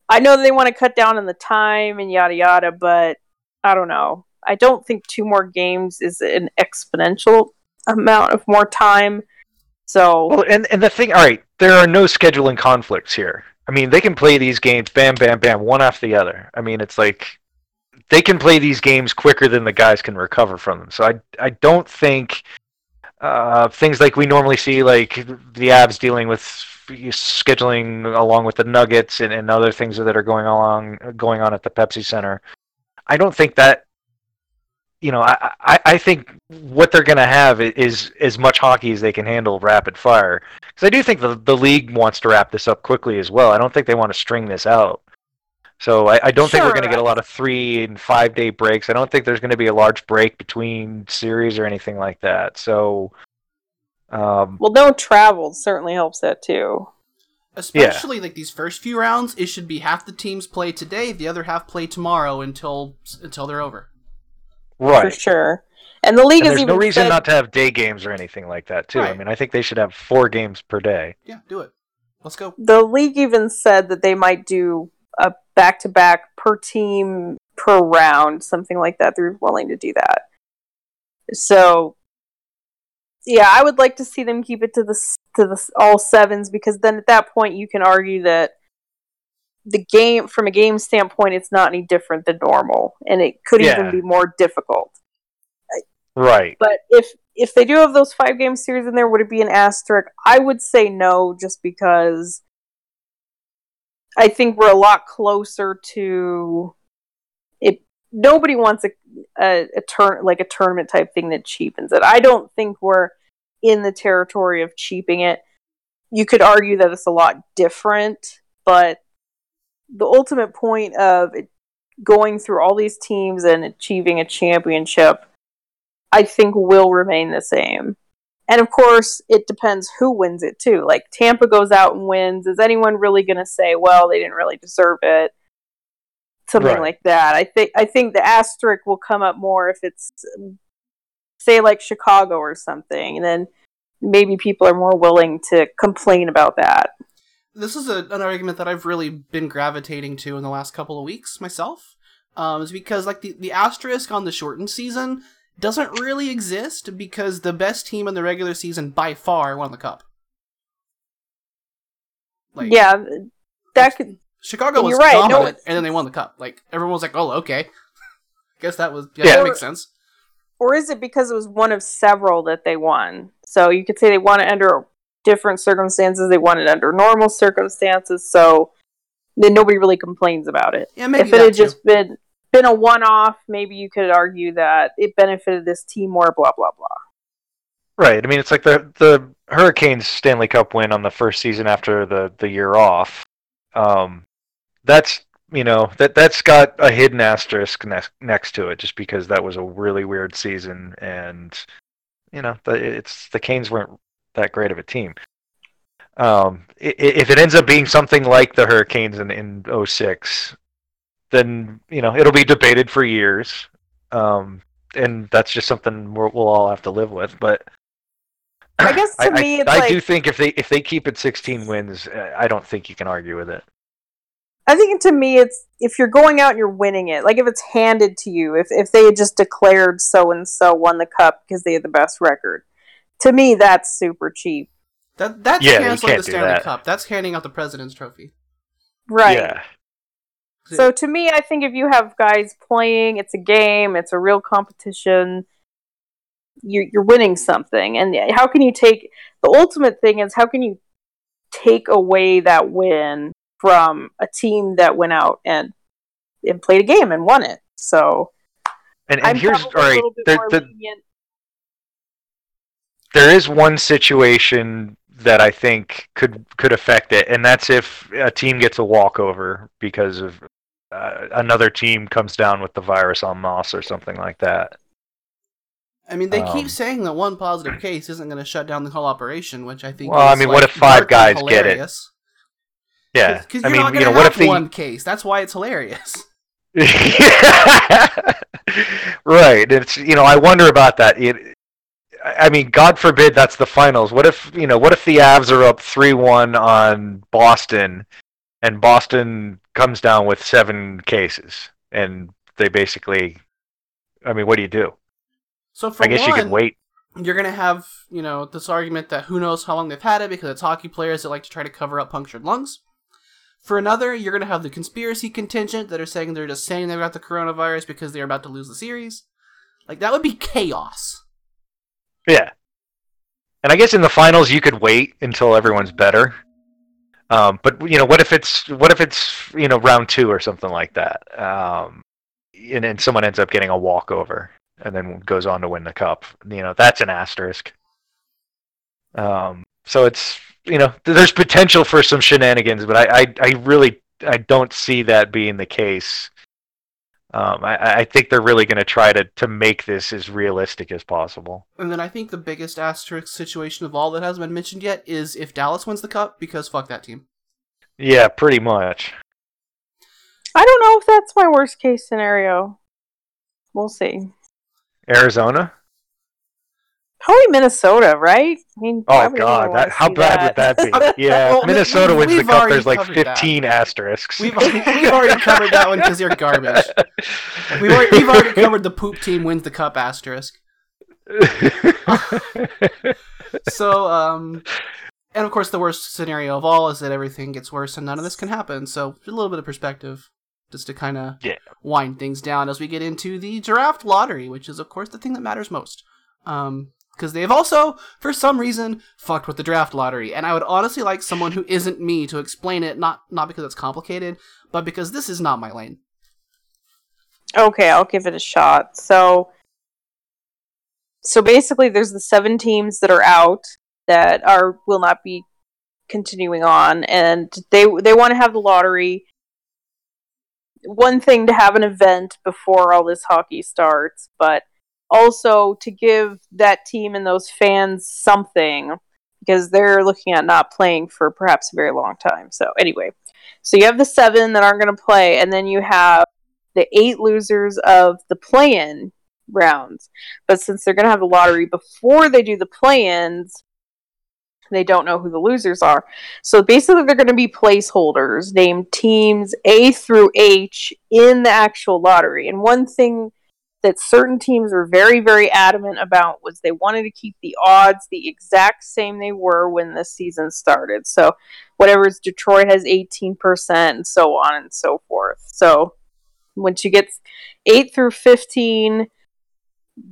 I know they want to cut down on the time and yada yada, but I don't know. I don't think two more games is an exponential amount of more time. So Well, and and the thing, all right, there are no scheduling conflicts here. I mean, they can play these games, bam, bam, bam, one after the other. I mean, it's like they can play these games quicker than the guys can recover from them. So I I don't think uh, things like we normally see, like the Avs dealing with scheduling along with the Nuggets and, and other things that are going along going on at the Pepsi Center. I don't think that you know, I, I, I think what they're going to have is as much hockey as they can handle rapid fire. Because I do think the, the league wants to wrap this up quickly as well. I don't think they want to string this out. So I, I don't think we're going to get a lot of three and five day breaks. I don't think there's going to be a large break between series or anything like that. So, um, well, no travel certainly helps that too. Especially yeah. like these first few rounds, it should be half the teams play today, the other half play tomorrow until until they're over. Right. For sure. And the league and is there's no reason said... not to have day games or anything like that too. Right. I mean, I think they should have four games per day. Yeah, do it. Let's go. The league even said that they might do a back to back per team per round, something like that. They're willing to do that. So, yeah, I would like to see them keep it to the to the all sevens because then at that point you can argue that the game from a game standpoint it's not any different than normal and it could yeah. even be more difficult. Right. But if if they do have those five game series in there would it be an asterisk? I would say no just because i think we're a lot closer to it. Nobody wants a a, a turn like a tournament type thing that cheapens it. I don't think we're in the territory of cheaping it. You could argue that it's a lot different but the ultimate point of going through all these teams and achieving a championship, I think will remain the same. And of course, it depends who wins it too. Like Tampa goes out and wins. Is anyone really going to say, "Well, they didn't really deserve it"? Something right. like that. I think I think the asterisk will come up more if it's say like Chicago or something, and then maybe people are more willing to complain about that this is a, an argument that I've really been gravitating to in the last couple of weeks myself. Um, is because like the, the asterisk on the shortened season doesn't really exist because the best team in the regular season by far won the cup. Like, yeah, that could. Chicago was right, dominant, no, and then they won the cup. Like everyone was like, "Oh, okay." I guess that was yeah, yeah. that makes sense. Or is it because it was one of several that they won? So you could say they won it under different circumstances. They won it under normal circumstances, so then nobody really complains about it. Yeah, maybe if it had too. just been been a one off, maybe you could argue that it benefited this team more. Blah blah blah. Right. I mean, it's like the the Hurricanes Stanley Cup win on the first season after the the year off. Um, that's you know that that's got a hidden asterisk next next to it, just because that was a really weird season, and you know the, it's the Canes weren't that great of a team. Um, if it ends up being something like the Hurricanes in, in 06, then you know it'll be debated for years, um, and that's just something we will all have to live with. But I guess to I, me, I, I like, do think if they if they keep it 16 wins, I don't think you can argue with it. I think to me, it's if you're going out and you're winning it, like if it's handed to you, if if they had just declared so and so won the cup because they had the best record, to me, that's super cheap. That that's yeah, canceling the Stanley that. Cup. That's handing out the President's Trophy. Right. Yeah. So to me, I think if you have guys playing, it's a game, it's a real competition. You're you're winning something, and how can you take the ultimate thing is how can you take away that win from a team that went out and and played a game and won it? So and, and here's all right. The, the, there is one situation that I think could could affect it, and that's if a team gets a walkover because of uh, another team comes down with the virus on Moss or something like that. I mean, they um, keep saying that one positive case isn't going to shut down the whole operation, which I think. Well, I mean, like what if five guys hilarious. get it? Yeah, because you're I mean, not going to you know, have what if one case. That's why it's hilarious. right. It's you know I wonder about that. It, I mean, God forbid that's the finals. What if you know? What if the Avs are up three one on Boston, and Boston comes down with seven cases, and they basically, I mean, what do you do? So for I guess one, you can wait. You're gonna have you know this argument that who knows how long they've had it because it's hockey players that like to try to cover up punctured lungs. For another, you're gonna have the conspiracy contingent that are saying they're just saying they've got the coronavirus because they're about to lose the series. Like that would be chaos. Yeah. And I guess in the finals you could wait until everyone's better. Um, but you know, what if it's what if it's you know round two or something like that, um, and then someone ends up getting a walkover and then goes on to win the cup. You know, that's an asterisk. Um, so it's you know, there's potential for some shenanigans, but I, I, I really I don't see that being the case. Um, I, I think they're really going to try to to make this as realistic as possible. And then I think the biggest asterisk situation of all that hasn't been mentioned yet is if Dallas wins the cup, because fuck that team. Yeah, pretty much. I don't know if that's my worst case scenario. We'll see. Arizona. Probably Minnesota, right? I mean, Oh god, that, how see bad would that be? Yeah, Well, Minnesota we- wins the cup. There's like covered that. 15 asterisks. We've already, we've already covered that one because you're garbage. We've already, we've already covered the poop team wins the cup asterisk. So, um, and of course, the worst scenario of all is that everything gets worse and none of this can happen. So, a little bit of perspective just to kind of Yeah. wind things down as we get into the draft lottery, which is, of course, the thing that matters most. Um, because they've also, for some reason, fucked with the draft lottery, and I would honestly like someone who isn't me to explain it. Not not because it's complicated, but because this is not my lane. Okay, I'll give it a shot. So so basically there's the seven teams that are out that are will not be continuing on and they they want to have the lottery one thing to have an event before all this hockey starts, but also to give that team and those fans something because they're looking at not playing for perhaps a very long time. So anyway, so you have the seven that aren't going to play, and then you have the eight losers of the play-in rounds. But since they're going to have the lottery before they do the play-ins, they don't know who the losers are. So basically, they're going to be placeholders named teams A through H in the actual lottery. And one thing that certain teams were very, very adamant about was they wanted to keep the odds the exact same they were when the season started. So whatever's Detroit has 18% and so on and so forth. So once you get 8 through 15,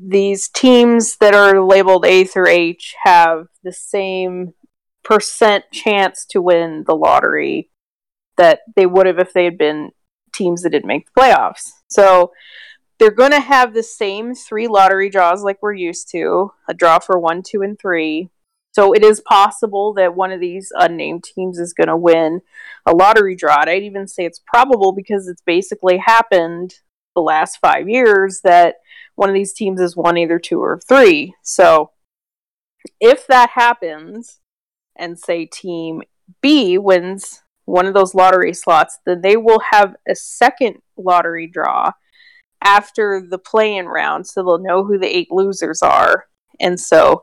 these teams that are labeled A through H have the same percent chance to win the lottery that they would have if they had been teams that didn't make the playoffs. So they're going to have the same three lottery draws like we're used to a draw for one, two, and three. So it is possible that one of these unnamed teams is going to win a lottery draw. And I'd even say it's probable because it's basically happened the last five years that one of these teams has won either two or three. So if that happens, and say team B wins one of those lottery slots, then they will have a second lottery draw after the play in round, so they'll know who the eight losers are. And so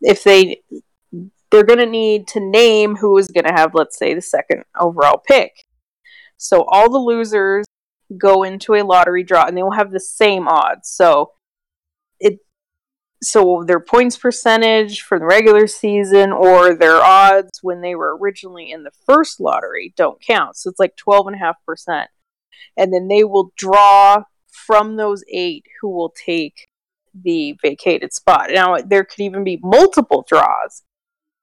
if they they're going to need to name who is going to have let's say the second overall pick. So all the losers go into a lottery draw and they will have the same odds. So it so their points percentage for the regular season or their odds when they were originally in the first lottery don't count. So it's like 12.5%. And then they will draw from those eight who will take the vacated spot. Now, there could even be multiple draws.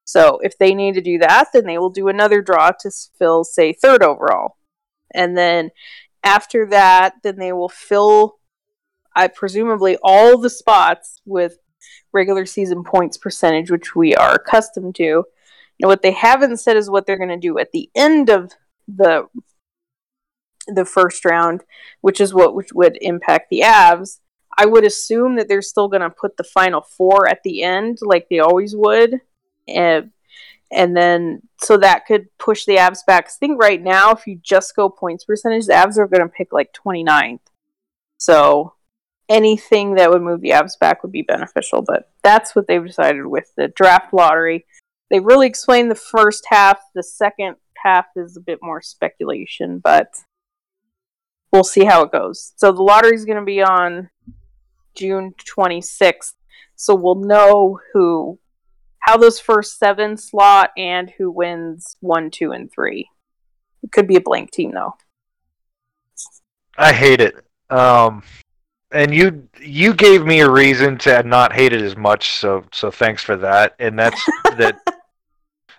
So if they need to do that, then they will do another draw to fill, say, third overall. And then after that, then they will fill, I presumably, all the spots with regular season points percentage, which we are accustomed to. Now, what they haven't said is what they're going to do at the end of the the first round, which is what would impact the Avs. I would assume that they're still going to put the final four at the end, like they always would, and and then so that could push the Avs back. I think right now, if you just go points percentage, the Avs are going to pick like 29th. So anything that would move the Avs back would be beneficial. But that's what they've decided with the draft lottery. They really explained the first half. The second half is a bit more speculation, but we'll see how it goes. So the lottery is going to be on June 26th. So we'll know who, how those first seven slot and who wins one, two, and three. It could be a blank team though. I hate it. Um, and you you gave me a reason to not hate it as much, so so thanks for that. And that's that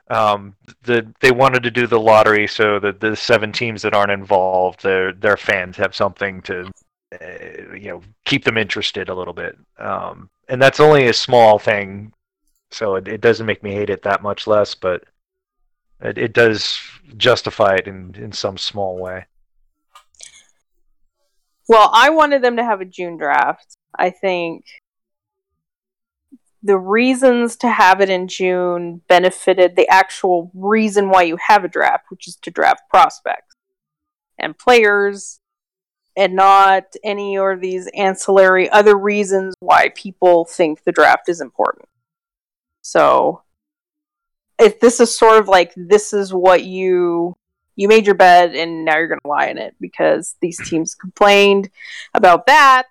Um, the they wanted to do the lottery so that the seven teams that aren't involved, their their fans have something to, uh, you know, keep them interested a little bit. Um, and that's only a small thing, so it, it doesn't make me hate it that much less, but it, it does justify it in in some small way. Well, I wanted them to have a June draft. I think the reasons to have it in June benefited the actual reason why you have a draft, which is to draft prospects and players, and not any of these ancillary other reasons why people think the draft is important. So, if this is sort of like this is what you you made your bed and now you're going to lie in it because these teams complained about that.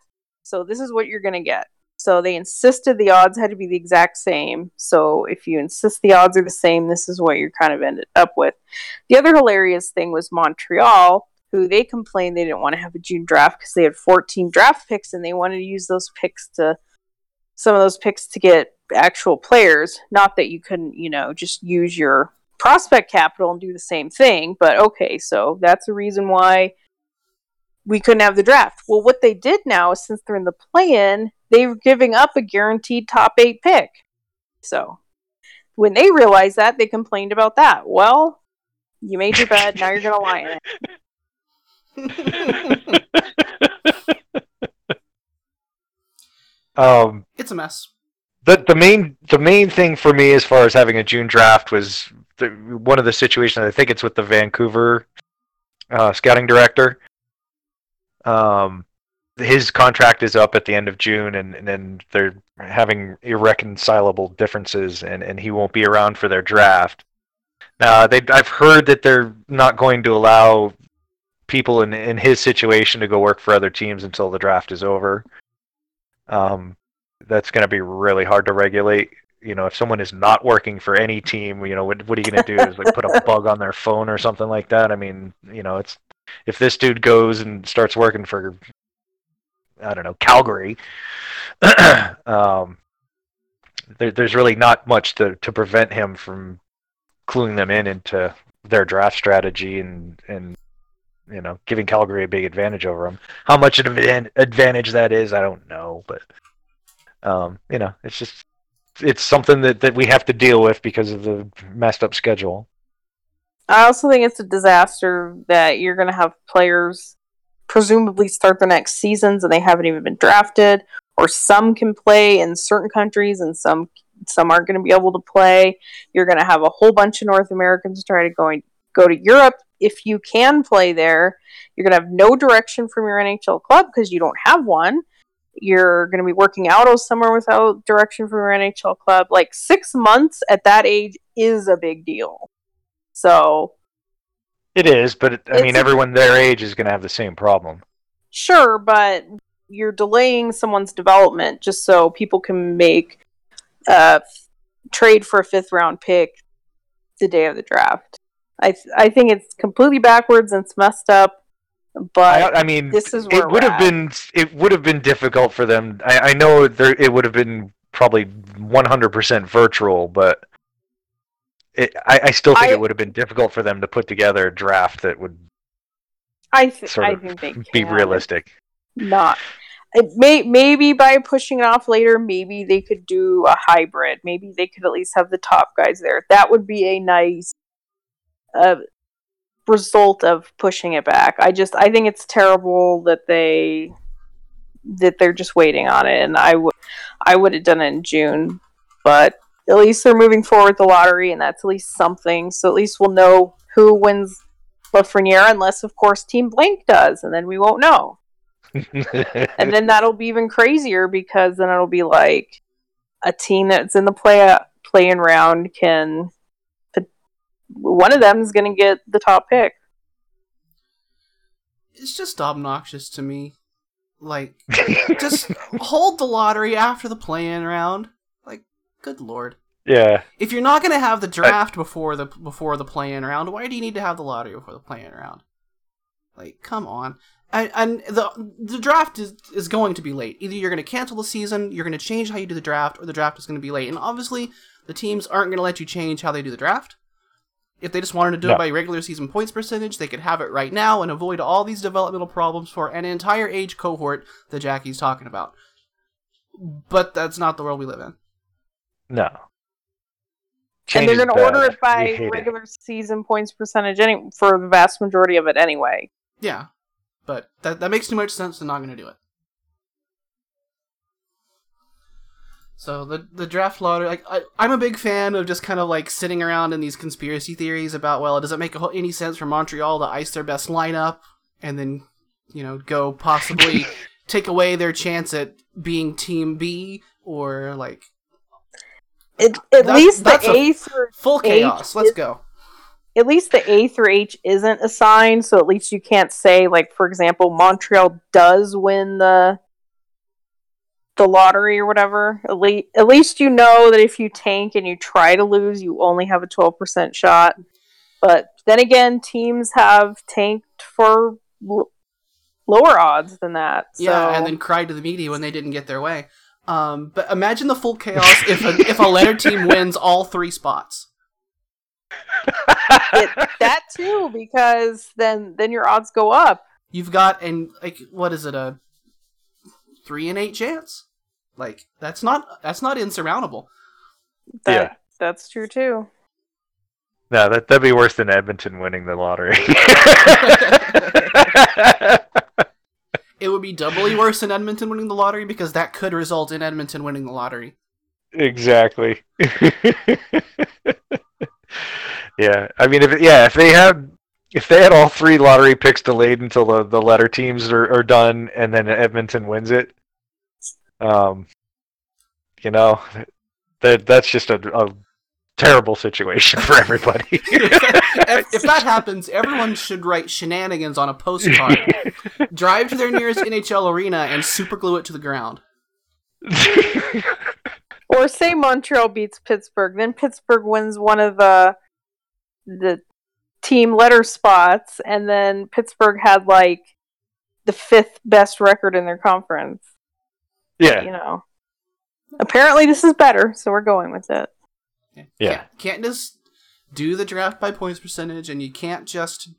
So this is what you're going to get. So they insisted the odds had to be the exact same. So if you insist the odds are the same, this is what you're kind of ended up with. The other hilarious thing was Montreal, who they complained they didn't want to have a June draft because they had 14 draft picks and they wanted to use those picks to some of those picks to get actual players. Not that you couldn't, you know, just use your prospect capital and do the same thing. But okay, so that's a reason why we couldn't have the draft. Well, what they did now is since they're in the play in, they're giving up a guaranteed top eight pick. So when they realized that, they complained about that. Well, you made your bed, now you're going to lie in it. um, it's a mess. The the main the main thing for me as far as having a June draft was the, one of the situations. I think it's with the Vancouver uh, scouting director. Um, his contract is up at the end of June, and, and then they're having irreconcilable differences, and, and he won't be around for their draft. Now, they I've heard that they're not going to allow people in in his situation to go work for other teams until the draft is over. Um, that's going to be really hard to regulate you know, if someone is not working for any team, you know, what, what are you going to do? Is like put a bug on their phone or something like that? I mean, you know, it's if this dude goes and starts working for, I don't know, Calgary, um, there, there's really not much to, to prevent him from cluing them in into their draft strategy and and you know giving Calgary a big advantage over them. How much of an advantage that is, I don't know, but um, you know, it's just it's something that, that we have to deal with because of the messed up schedule. I also think it's a disaster that you're going to have players presumably start the next seasons and they haven't even been drafted, or some can play in certain countries and some some aren't going to be able to play. You're going to have a whole bunch of North Americans try to go go to Europe if you can play there. You're going to have no direction from your NHL club because you don't have one you're going to be working out all summer without direction from your NHL club. Like six months at that age is a big deal. So it is, but it, I mean, everyone their age is going to have the same problem. Sure, but you're delaying someone's development just so people can make uh, trade for a fifth round pick the day of the draft. I th- I think it's completely backwards and it's messed up but I, I mean, this is it would have been it would have been difficult for them. I, I know there it would have been probably 100% virtual, but it, I, I still think I, it would have been difficult for them to put together a draft that would I, th- I think they be realistic. Not it may maybe by pushing it off later, maybe they could do a hybrid. Maybe they could at least have the top guys there. That would be a nice uh, result of pushing it back. I just I think it's terrible that they that they're just waiting on it and I would I would have done it in June, but at least they're moving forward the lottery and that's at least something. So at least we'll know who wins Lafreniere unless of course Team Blank does and then we won't know. and then that'll be even crazier because then it'll be like a team that's in the play play-in round can one of them is going to get the top pick. It's just obnoxious to me. Like, just hold the lottery after the play-in round. Like, good lord. Yeah. If you're not going to have the draft I... before the before the play-in round, why do you need to have the lottery before the play-in round? Like, come on. And, and the the draft is is going to be late. Either you're going to cancel the season, you're going to change how you do the draft, or the draft is going to be late. And obviously, the teams aren't going to let you change how they do the draft. If they just wanted to do No. it by regular season points percentage, they could have it right now and avoid all these developmental problems for an entire age cohort that Jackie's talking about. But that's not the world we live in. No. And Change they're going to order it by We hate it. regular season points percentage any- for the vast majority of it anyway. Yeah, but that that makes too much sense. They're not going to do it. So the the draft lottery, like I, I'm a big fan of just kind of like sitting around in these conspiracy theories about well, it does it make a, whole- any sense for Montreal to ice their best lineup and then you know go possibly take away their chance at being Team B or like It, at least the that's a- A through full H chaos? Let's is- go. at least the A through H isn't assigned, so at least you can't say like, for example, Montreal does win the the lottery or whatever. At least, at least you know that if you tank and you try to lose, you only have a twelve percent shot. But then again, teams have tanked for l- lower odds than that. So. Yeah, and then cried to the media when they didn't get their way. Um, but imagine the full chaos if a, if a letter team wins all three spots. it, that too, because then then your odds go up. You've got and like what is it a three and eight chance? Like that's not that's not insurmountable. That, Yeah. that's true too. No, that that'd be worse than Edmonton winning the lottery. It would be doubly worse than Edmonton winning the lottery because that could result in Edmonton winning the lottery. exactly. yeah, I mean, if yeah, if they had if they had all three lottery picks delayed until the, the letter teams are, are done, and then Edmonton wins it, um, you know, that that's just a, a terrible situation for everybody. if, if that happens, everyone should write shenanigans on a postcard, drive to their nearest NHL arena, and superglue it to the ground. Or say Montreal beats Pittsburgh, then Pittsburgh wins one of the the team letter spots, and then Pittsburgh had like the fifth best record in their conference. yeah, You know. Apparently, this is better, so we're going with it. Yeah. Can't, can't just do the draft by points percentage, and you can't just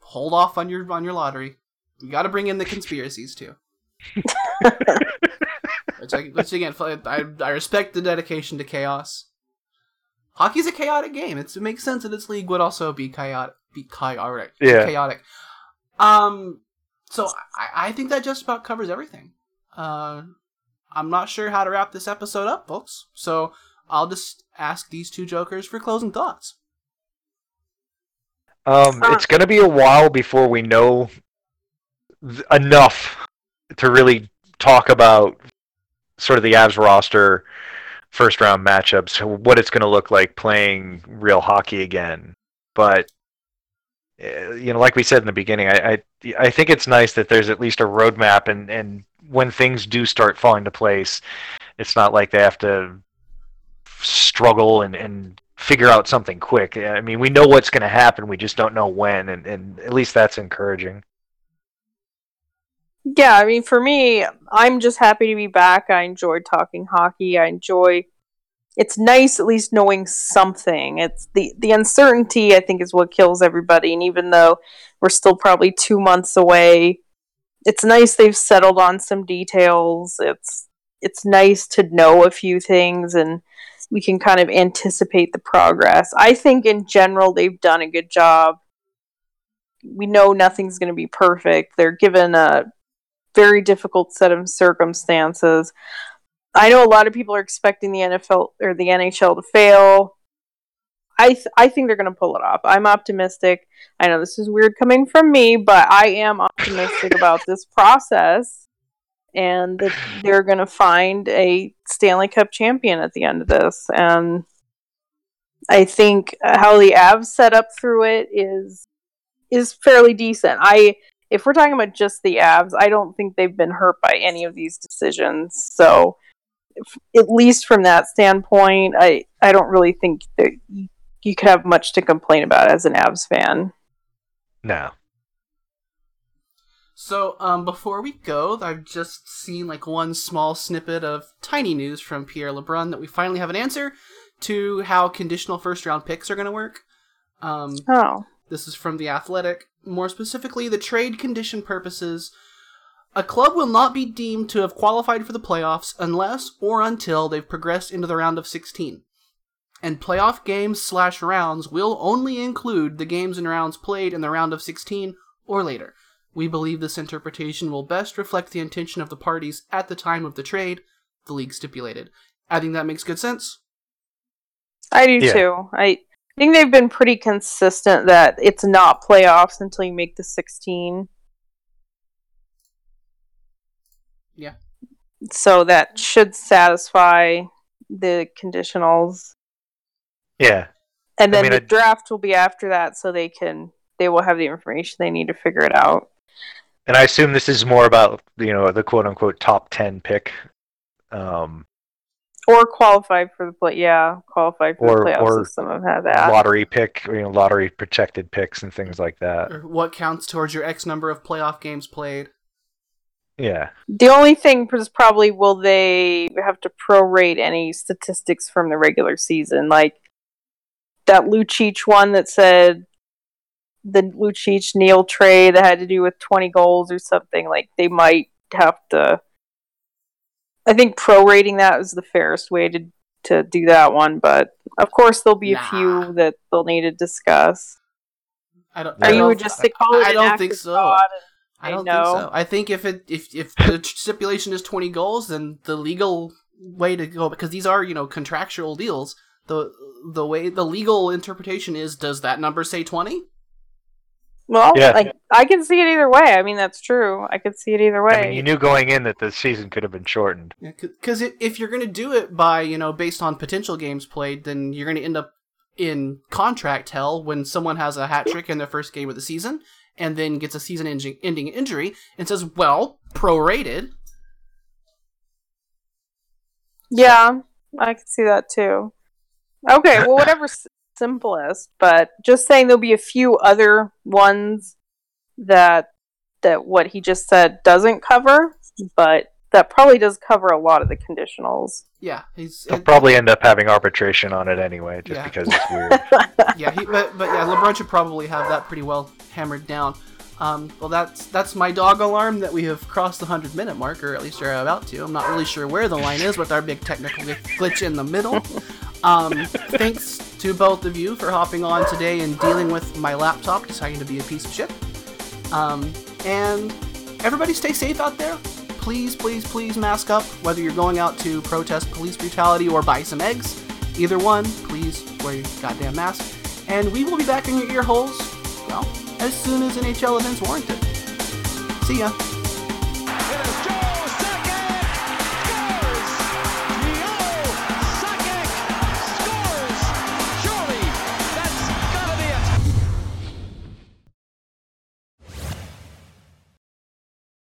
hold off on your on your lottery. You got to bring in the conspiracies too. which, I, which again, I, I respect the dedication to chaos. Hockey's a chaotic game. It's, it makes sense that its league would also be chaotic. Be chaotic. Yeah. Chaotic. Um. So I, I think that just about covers everything. Uh, I'm not sure how to wrap this episode up, folks. So I'll just ask these two jokers for closing thoughts. Um, it's going to be a while before we know th- enough to really talk about sort of the Avs roster, first round matchups, what it's going to look like playing real hockey again. But uh, you know, like we said in the beginning, I, I I think it's nice that there's at least a roadmap, and and when things do start falling to place, it's not like they have to struggle and and figure out something quick. I mean, we know what's going to happen, we just don't know when, and and at least that's encouraging. Yeah, I mean, for me, I'm just happy to be back. I enjoy talking hockey. I enjoy. It's nice at least knowing something. It's the the uncertainty I think is what kills everybody. And even though we're still probably two months away, it's nice they've settled on some details. It's it's nice to know a few things and we can kind of anticipate the progress. I think in general they've done a good job. We know nothing's going to be perfect. They're given a very difficult set of circumstances. I know a lot of people are expecting the NFL or the NHL to fail. I th- I think they're going to pull it off. I'm optimistic. I know this is weird coming from me, but I am optimistic about this process and that they're going to find a Stanley Cup champion at the end of this. And I think how the Avs set up through it is is fairly decent. I if we're talking about just the Avs, I don't think they've been hurt by any of these decisions. So, if, at least from that standpoint, I I don't really think that you, you could have much to complain about as an Avs fan. No. So, um, before we go, I've just seen like one small snippet of tiny news from Pierre LeBrun that we finally have an answer to how conditional first round picks are going to work. Um, Oh. This is from The Athletic. More specifically, the trade condition purposes. A club will not be deemed to have qualified for the playoffs unless or until they've progressed into the round of 16. And playoff games slash rounds will only include the games and rounds played in the round of 16 or later. We believe this interpretation will best reflect the intention of the parties at the time of the trade, the league stipulated. I think that makes good sense. I do Yeah. too. I think they've been pretty consistent that it's not playoffs until you make the 16. Yeah. So that should satisfy the conditionals. Yeah. And I then mean, the I- draft will be after that so they can they will have the information they need to figure it out. And I assume this is more about you know the quote unquote top ten pick, um, Or qualified for the play yeah, qualify for Or- the playoffs or some of them have that. lottery pick, you know, lottery protected picks and things like that. Or what counts towards your X number of playoff games played. Yeah. The only thing is probably will they have to prorate any statistics from the regular season, like that Lucic one that said the Lucic Neal trade that had to do with twenty goals or something. Like they might have to. I think prorating that is the fairest way to to do that one, but of course there'll be Nah. a few that they'll need to discuss. I don't. Or I you would just say call it I don't think so. I I don't know. think so. I think if it if if the stipulation is twenty goals, then the legal way to go because these are you know contractual deals. The the way the legal interpretation is, does that number say twenty? Well, Yeah. like I can see it either way. I mean, that's true. I could see it either way. I mean, you knew going in that the season could have been shortened. Because if you're going to do it by you know based on potential games played, then you're going to end up in contract hell when someone has a hat trick in their first game of the season and then gets a season-ending ending injury and says, "Well, prorated." yeah, I can see that too. Okay, well, whatever's simplest, but just saying there'll be a few other ones that that what he just said doesn't cover, but that probably does cover a lot of the conditionals. Yeah, he's They'll it- probably end up having arbitration on it anyway, just Yeah. because it's weird. yeah, he, but but yeah, LeBrun should probably have that pretty well hammered down. Um, well, that's that's my dog alarm that we have crossed the hundred minute mark, or at least are about to. I'm not really sure where the line is with our big technical glitch in the middle. Um, thanks to both of you for hopping on today and dealing with my laptop deciding to be a piece of shit. Um, and everybody stay safe out there. Please, please, please mask up, whether you're going out to protest police brutality or buy some eggs. Either one, please wear your goddamn mask. And we will be back in your ear holes, well, as soon as NHL events warrant it. See ya.